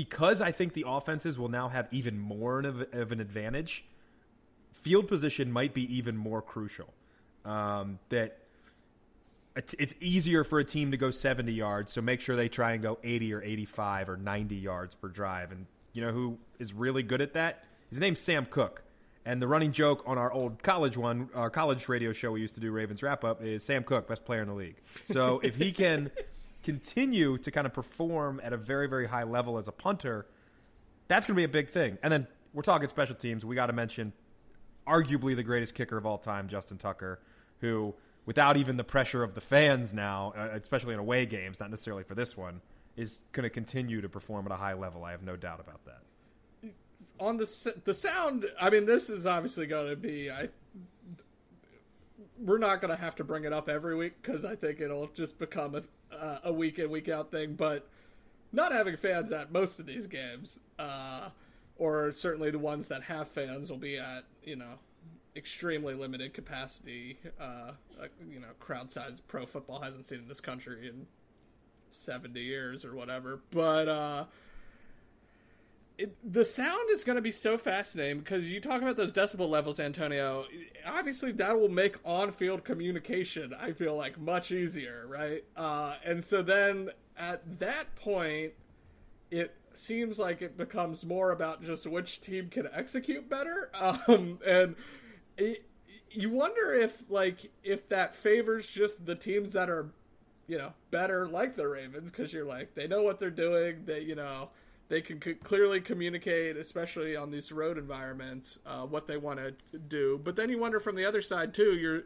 Because I think the offenses will now have even more of, of an advantage, field position might be even more crucial. Um, that it's, it's easier for a team to go 70 yards, so make sure they try and go 80 or 85 or 90 yards per drive. And you know who is really good at that? His name's Sam Koch. And the running joke on our old college one, our college radio show we used to do, Ravens Wrap Up, is Sam Koch, best player in the league. So if he can continue to kind of perform at a very, very high level as a punter, that's going to be a big thing. And then we're talking special teams. We got to mention arguably the greatest kicker of all time, Justin Tucker, who, without even the pressure of the fans now, uh, especially in away games, not necessarily for this one, is going to continue to perform at a high level. I have no doubt about that on the the sound, I mean, this is obviously going to be. I we're not going to have to bring it up every week because I think it'll just become a uh, a week in week out thing. But not having fans at most of these games, uh, or certainly the ones that have fans, will be at you know extremely limited capacity. Uh, you know, crowd size pro football hasn't seen in this country in seventy years or whatever. But uh, it, the sound is going to be so fascinating because you talk about those decibel levels, Antonio. Obviously, that will make on-field communication. I feel like much easier, right? Uh, and so then at that point, it seems like it becomes more about just which team can execute better, um, and it, you wonder if like if that favors just the teams that are, you know, better, like the Ravens, because you're like they know what they're doing. They you know they can c- clearly communicate, especially on these road environments, uh, what they want to do. But then you wonder from the other side too. You're,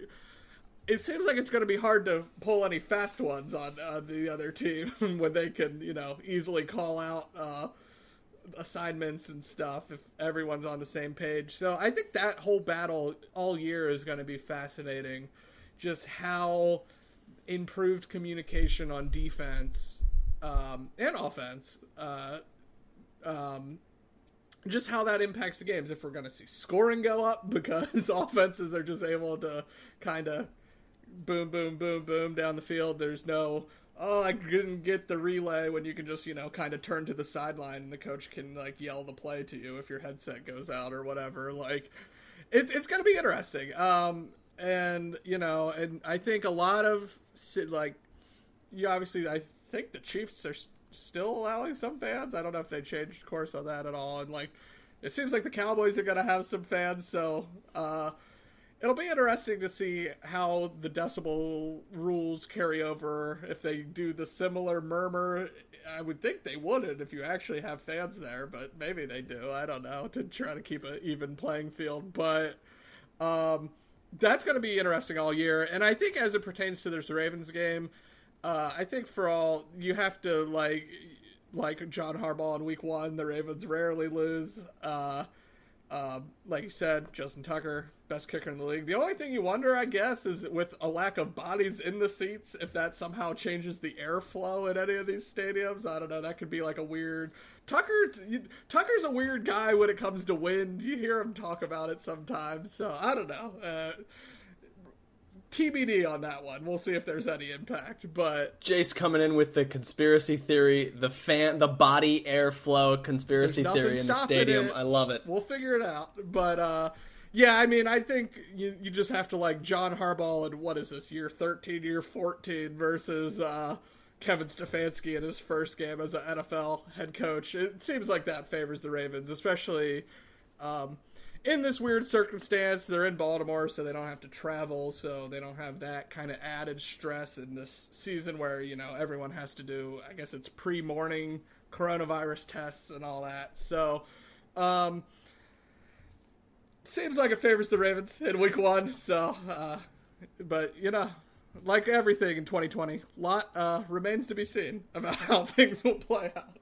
it seems like it's going to be hard to pull any fast ones on uh, the other team when they can, you know, easily call out uh, assignments and stuff if everyone's on the same page. So I think that whole battle all year is going to be fascinating. Just how improved communication on defense um, and offense uh, um, just how that impacts the games. If we're going to see scoring go up because offenses are just able to kind of boom, boom, boom, boom down the field. There's no, oh, I didn't get the relay when you can just, you know, kind of turn to the sideline and the coach can, like, yell the play to you if your headset goes out or whatever. Like, it, it's going to be interesting. Um, and, you know, and I think a lot of, like, you obviously, I think the Chiefs are still allowing some fans. I don't know if they changed course on that at all. And like, it seems like the Cowboys are going to have some fans, so uh, it'll be interesting to see how the decibel rules carry over. If they do the similar murmur, I would think they wouldn't if you actually have fans there, but maybe they do. I don't know to try to keep an even playing field, but. Um, that's going to be interesting all year, and I think as it pertains to this Ravens game, uh, I think for all you have to like like John Harbaugh in Week One, the Ravens rarely lose. Uh, Um, like you said, Justin Tucker, best kicker in the league. The only thing you wonder, I guess, is with a lack of bodies in the seats, if that somehow changes the airflow at any of these stadiums. I don't know. That could be like a weird. Tucker, you, Tucker's a weird guy when it comes to wind. You hear him talk about it sometimes. So I don't know. Uh, TBD on that one. We'll see if there's any impact. But Jace coming in with the conspiracy theory, the fan, the body airflow conspiracy theory in the stadium. I love it. We'll figure it out. But uh, yeah, I mean, I think you you just have to like John Harbaugh and what is this year thirteen, year fourteen versus uh, Kevin Stefanski in his first game as an NFL head coach. It seems like that favors the Ravens, especially. Um, in this weird circumstance, they're in Baltimore, so they don't have to travel, so they don't have that kind of added stress in this season where, you know, everyone has to do, I guess it's pre morning coronavirus tests and all that. So, um, seems like it favors the Ravens in week one, so, uh, but, you know, like everything in 2020, lot uh, remains to be seen about how things will play out.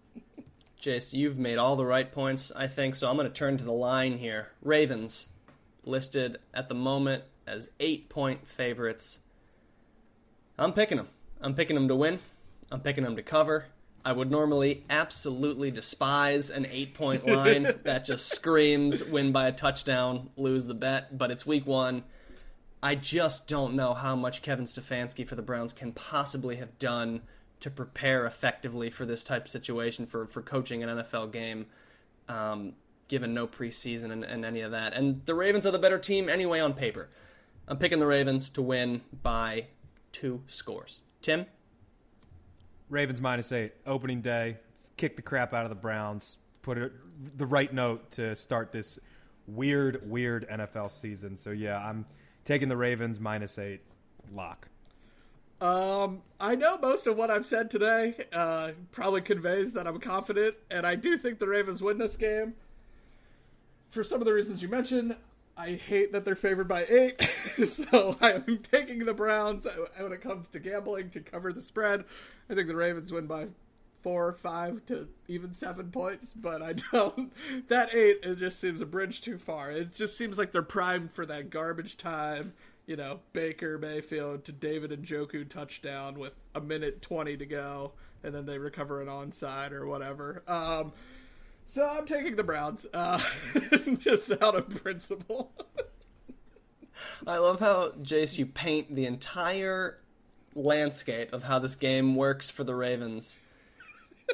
Jace, you've made all the right points, I think, so I'm going to turn to the line here. Ravens, listed at the moment as eight point favorites. I'm picking them. I'm picking them to win. I'm picking them to cover. I would normally absolutely despise an eight point line that just screams win by a touchdown, lose the bet, but it's week one. I just don't know how much Kevin Stefanski for the Browns can possibly have done to prepare effectively for this type of situation for, for coaching an NFL game, um, given no preseason and, and any of that. And the Ravens are the better team anyway on paper. I'm picking the Ravens to win by two scores. Tim? Ravens minus eight. Opening day. Kick the crap out of the Browns. Put it the right note to start this weird, weird NFL season. So yeah, I'm taking the Ravens minus eight. Lock. Um, I know most of what I've said today uh, probably conveys that I'm confident, and I do think the Ravens win this game. For some of the reasons you mentioned, I hate that they're favored by eight, so I'm taking the Browns when it comes to gambling to cover the spread. I think the Ravens win by four, five to even seven points, but I don't. That eight, it just seems a bridge too far. It just seems like they're primed for that garbage time you know, Baker Mayfield to David Njoku touchdown with a minute 20 to go, and then they recover an onside or whatever. Um, so I'm taking the Browns, uh, just out of principle. I love how, Jace, you paint the entire landscape of how this game works for the Ravens.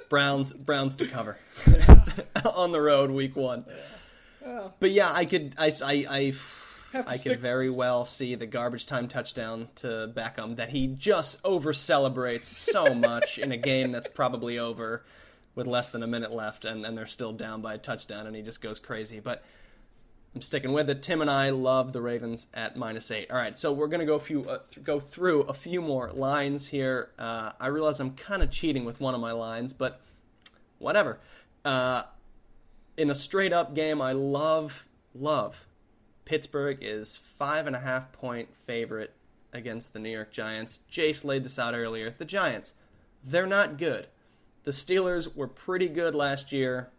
Browns, Browns to cover on the road, week one. But yeah, I could, I, I, I I could very well see the garbage time touchdown to Beckham that he just over celebrates so much in a game that's probably over with less than a minute left and, and they're still down by a touchdown and he just goes crazy. But I'm sticking with it. Tim and I love the Ravens at minus eight. All right, so we're gonna go a few uh, th- go through a few more lines here. Uh, I realize I'm kind of cheating with one of my lines, but whatever. Uh, in a straight up game, I love love Pittsburgh is five and a half point favorite against the New York Giants. Jace laid this out earlier. The Giants, they're not good. The Steelers were pretty good last year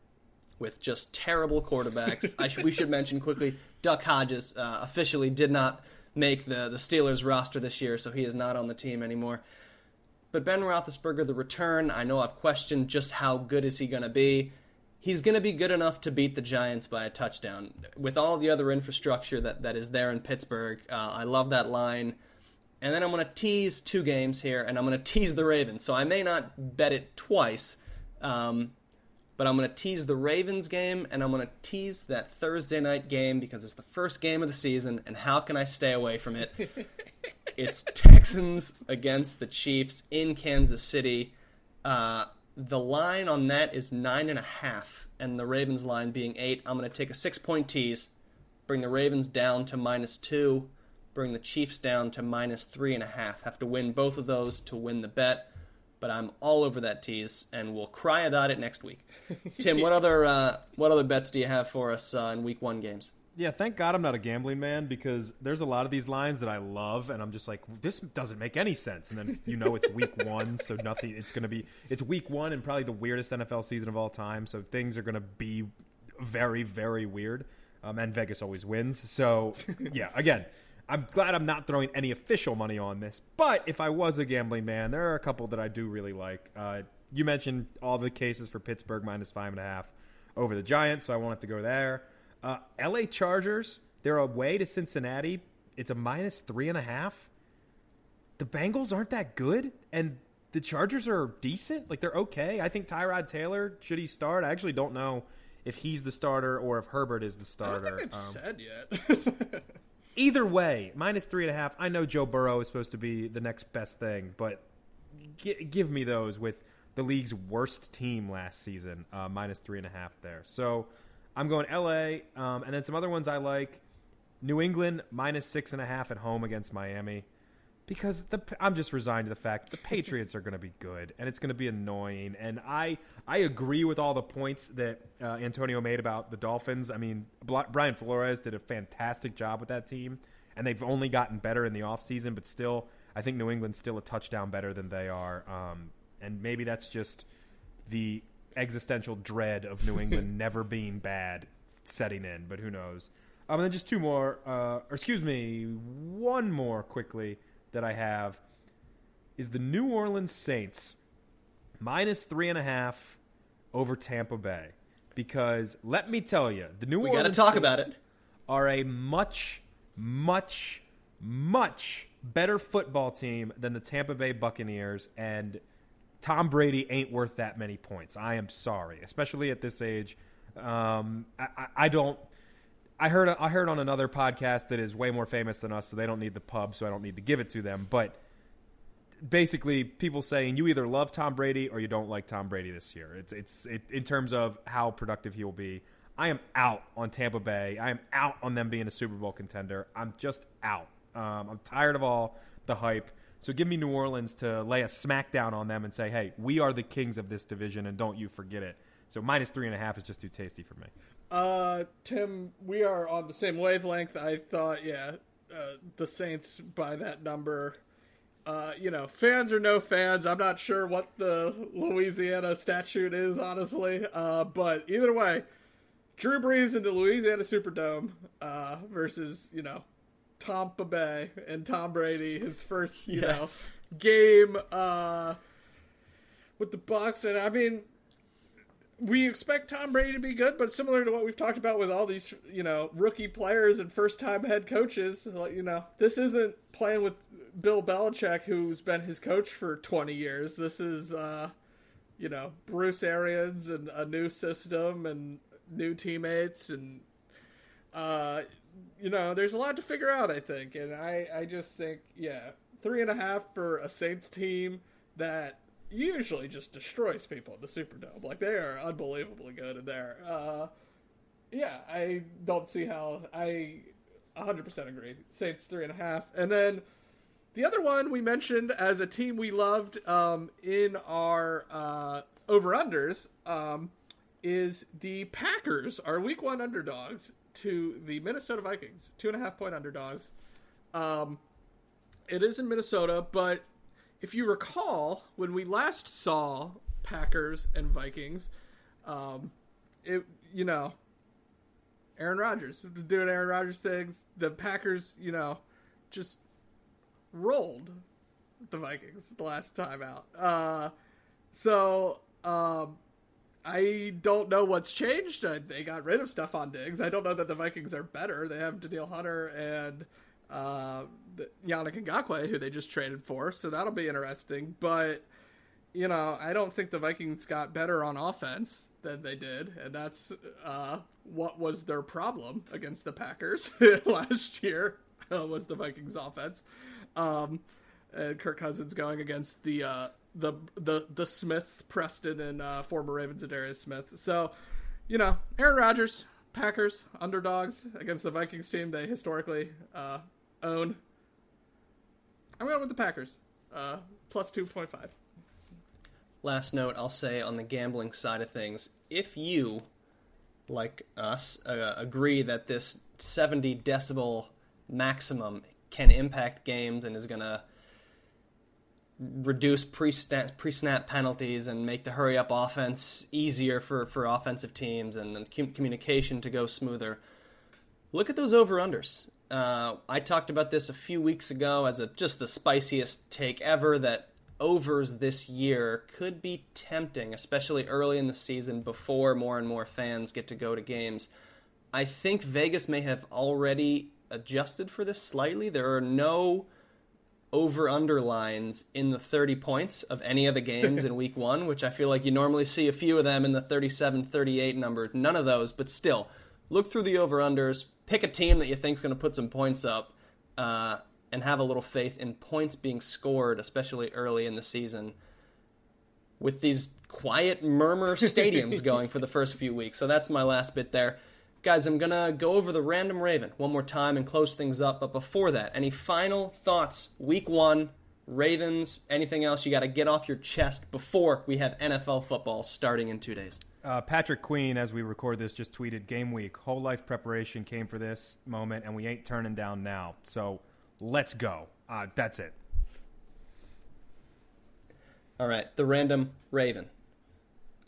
with just terrible quarterbacks. I should, we should mention quickly Duck Hodges uh, officially did not make the, the Steelers roster this year, so he is not on the team anymore. But Ben Roethlisberger, the return, I know I've questioned just how good is he going to be. He's going to be good enough to beat the Giants by a touchdown. With all the other infrastructure that, that is there in Pittsburgh, uh, I love that line. And then I'm going to tease two games here, and I'm going to tease the Ravens. So I may not bet it twice, um, but I'm going to tease the Ravens game, and I'm going to tease that Thursday night game because it's the first game of the season, and how can I stay away from it? it's Texans against the Chiefs in Kansas City. Uh, the line on that is nine and a half, and the Ravens line being eight. I'm going to take a six point tease, bring the Ravens down to minus two, bring the Chiefs down to minus three and a half. Have to win both of those to win the bet, but I'm all over that tease, and we'll cry about it next week. Tim, what other uh, what other bets do you have for us uh, in Week One games? Yeah, thank God I'm not a gambling man because there's a lot of these lines that I love, and I'm just like, this doesn't make any sense. And then you know it's week one, so nothing. It's going to be it's week one and probably the weirdest NFL season of all time. So things are going to be very very weird. um, and Vegas always wins. So yeah, again, I'm glad I'm not throwing any official money on this. But if I was a gambling man, there are a couple that I do really like. Uh, you mentioned all the cases for Pittsburgh minus five and a half over the Giants, so I won't have to go there. Uh, L.A. Chargers, they're away to Cincinnati. It's a minus three and a half. The Bengals aren't that good, and the Chargers are decent. Like they're okay. I think Tyrod Taylor should he start? I actually don't know if he's the starter or if Herbert is the starter. I don't think they've um, said yet. either way, minus three and a half. I know Joe Burrow is supposed to be the next best thing, but g- give me those with the league's worst team last season, uh, minus three and a half there. So I'm going LA, um, and then some other ones I like. New England minus six and a half at home against Miami because the I'm just resigned to the fact the Patriots are going to be good and it's going to be annoying. And I I agree with all the points that uh, Antonio made about the Dolphins. I mean, Brian Flores did a fantastic job with that team, and they've only gotten better in the offseason, but still, I think New England's still a touchdown better than they are. Um, and maybe that's just the existential dread of New England never being bad setting in, but who knows? Um, and then just two more, uh, or excuse me, one more quickly that I have is the New Orleans Saints minus three and a half over Tampa Bay. Because let me tell you, the New we Orleans talk Saints about it. are a much, much, much better football team than the Tampa Bay Buccaneers, and Tom Brady ain't worth that many points. I am sorry, especially at this age. Um, I, I, don't. I heard I heard on another podcast that is way more famous than us, so they don't need the pub, so I don't need to give it to them. But basically, people saying you either love Tom Brady or you don't like Tom Brady this year. It's it's it, in terms of how productive he will be. I am out on Tampa Bay. I am out on them being a Super Bowl contender. I'm just out. Um, I'm tired of all the hype. So give me New Orleans to lay a smackdown on them and say, hey, we are the kings of this division, and don't you forget it. So minus three and a half is just too tasty for me. Uh, Tim, we are on the same wavelength. I thought, yeah, uh, the Saints by that number. Uh, you know, fans or no fans, I'm not sure what the Louisiana statute is, honestly. Uh, but either way, Drew Brees in the Louisiana Superdome uh, versus, you know, Tampa Bay and Tom Brady, his first, you yes. know, game uh, with the Bucs. And I mean, we expect Tom Brady to be good, but similar to what we've talked about with all these, you know, rookie players and first-time head coaches, you know, this isn't playing with Bill Belichick, who's been his coach for 20 years. This is, uh, you know, Bruce Arians and a new system and new teammates, and uh, you know, there's a lot to figure out. I think, and I, I just think, yeah, three and a half for a Saints team that usually just destroys people in the Superdome. Like they are unbelievably good in there. Uh, yeah, I don't see how I 100% agree. Saints three and a half, and then the other one we mentioned as a team we loved um, in our uh, over unders um, is the Packers, our Week One underdogs to the Minnesota Vikings, two and a half point underdogs. Um, it is in Minnesota, but if you recall, when we last saw Packers and Vikings, um, it you know, Aaron Rodgers doing Aaron Rodgers things. The Packers, you know, just rolled the Vikings the last time out. Uh, so um, I don't know what's changed. Uh, they got rid of Stefon Diggs. I don't know that the Vikings are better. They have Danielle Hunter and uh, Yannick Ngakoue, who they just traded for, so that'll be interesting. But you know, I don't think the Vikings got better on offense than they did, and that's uh, what was their problem against the Packers last year. Uh, was the Vikings offense? Um, and Kirk Cousins going against the uh, the the the Smiths, Preston, and uh, former Ravens Darius Smith. So, you know, Aaron Rodgers, Packers underdogs against the Vikings team they historically uh, own. I'm going with the Packers. Uh, plus 2.5. Last note I'll say on the gambling side of things if you, like us, uh, agree that this 70 decibel maximum can impact games and is going to reduce pre-snap, penalties and make the hurry up offense easier for, for offensive teams and, and communication to go smoother look at those over unders. Uh, I talked about this a few weeks ago as a, just the spiciest take ever that overs this year could be tempting, especially early in the season before more and more fans get to go to games. I think Vegas may have already adjusted for this slightly. There are no over underlines in the 30 points of any of the games in week one, which I feel like you normally see a few of them in the 37 38 number. None of those, but still, look through the over unders, pick a team that you think is going to put some points up, uh, and have a little faith in points being scored, especially early in the season, with these quiet murmur stadiums going for the first few weeks. So that's my last bit there. Guys, I'm going to go over the random Raven one more time and close things up. But before that, any final thoughts? Week one, Ravens, anything else you got to get off your chest before we have NFL football starting in two days? Uh, Patrick Queen, as we record this, just tweeted game week. Whole life preparation came for this moment, and we ain't turning down now. So let's go. Uh, that's it. All right, the random Raven.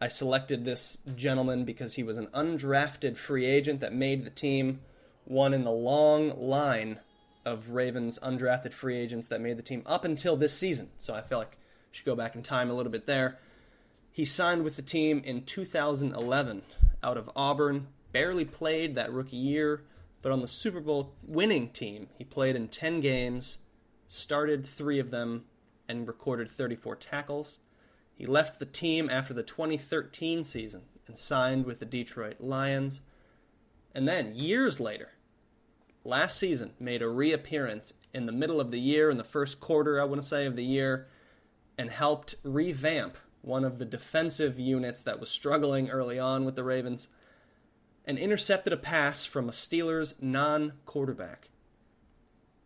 I selected this gentleman because he was an undrafted free agent that made the team, one in the long line of Ravens undrafted free agents that made the team up until this season. So I feel like we should go back in time a little bit there. He signed with the team in 2011 out of Auburn, barely played that rookie year, but on the Super Bowl winning team, he played in 10 games, started three of them, and recorded 34 tackles. He left the team after the 2013 season and signed with the Detroit Lions. And then, years later, last season, made a reappearance in the middle of the year, in the first quarter, I want to say, of the year, and helped revamp one of the defensive units that was struggling early on with the Ravens, and intercepted a pass from a Steelers non quarterback.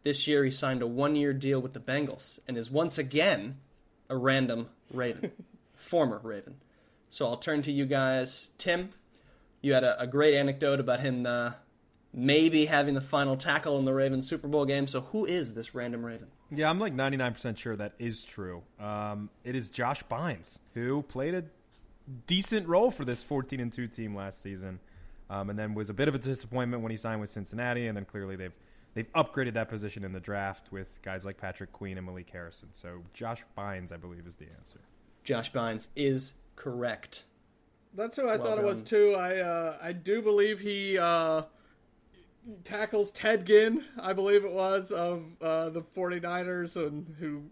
This year, he signed a one year deal with the Bengals and is once again a random Raven, former Raven. So I'll turn to you guys. Tim, you had a, a great anecdote about him uh, maybe having the final tackle in the Ravens Super Bowl game. So who is this random Raven? Yeah, I'm like 99% sure that is true. Um, it is Josh Bynes, who played a decent role for this 14 and 2 team last season. Um, and then was a bit of a disappointment when he signed with Cincinnati, and then clearly they've they've upgraded that position in the draft with guys like Patrick Queen and Malik Harrison. So Josh Bynes, I believe, is the answer. Josh Bynes is correct. That's who I Well thought it was too. I uh, I do believe he uh, tackles Ted Ginn, I believe it was, of uh, the 49ers, and who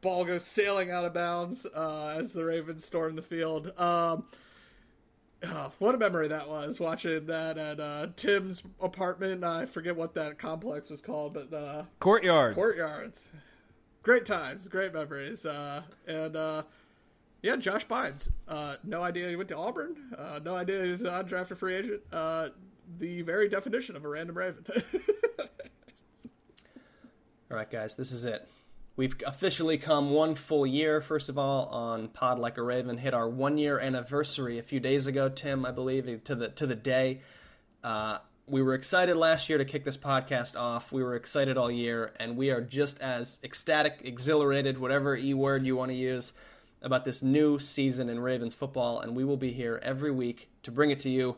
ball goes sailing out of bounds uh, as the Ravens storm the field. Um, oh, what a memory that was watching that at uh, Tim's apartment. I forget what that complex was called, but uh, Courtyards. courtyards. Great times, great memories, uh, and uh, yeah, Josh Bynes. Uh, no idea he went to Auburn. Uh, no idea he's an undrafted free agent. Uh, the very definition of a random Raven. All right, guys, this is it. We've officially come one full year, first of all, on Pod Like a Raven. Hit our one year anniversary a few days ago, Tim, I believe, to the to the day. Uh, we were excited last year to kick this podcast off. We were excited all year, and we are just as ecstatic, exhilarated, whatever e word you want to use, about this new season in Ravens football. And we will be here every week to bring it to you.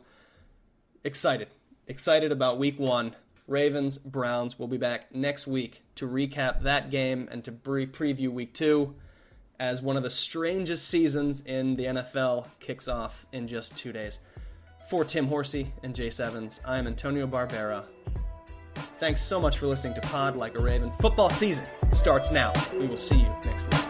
Excited, excited about Week One. Ravens, Browns. We'll be back next week to recap that game and to pre- preview Week Two as one of the strangest seasons in the NFL kicks off in just two days. For Tim Horsey and Jace Evans, I am Antonio Barbera. Thanks so much for listening to Pod Like a Raven. Football season starts now. We will see you next week.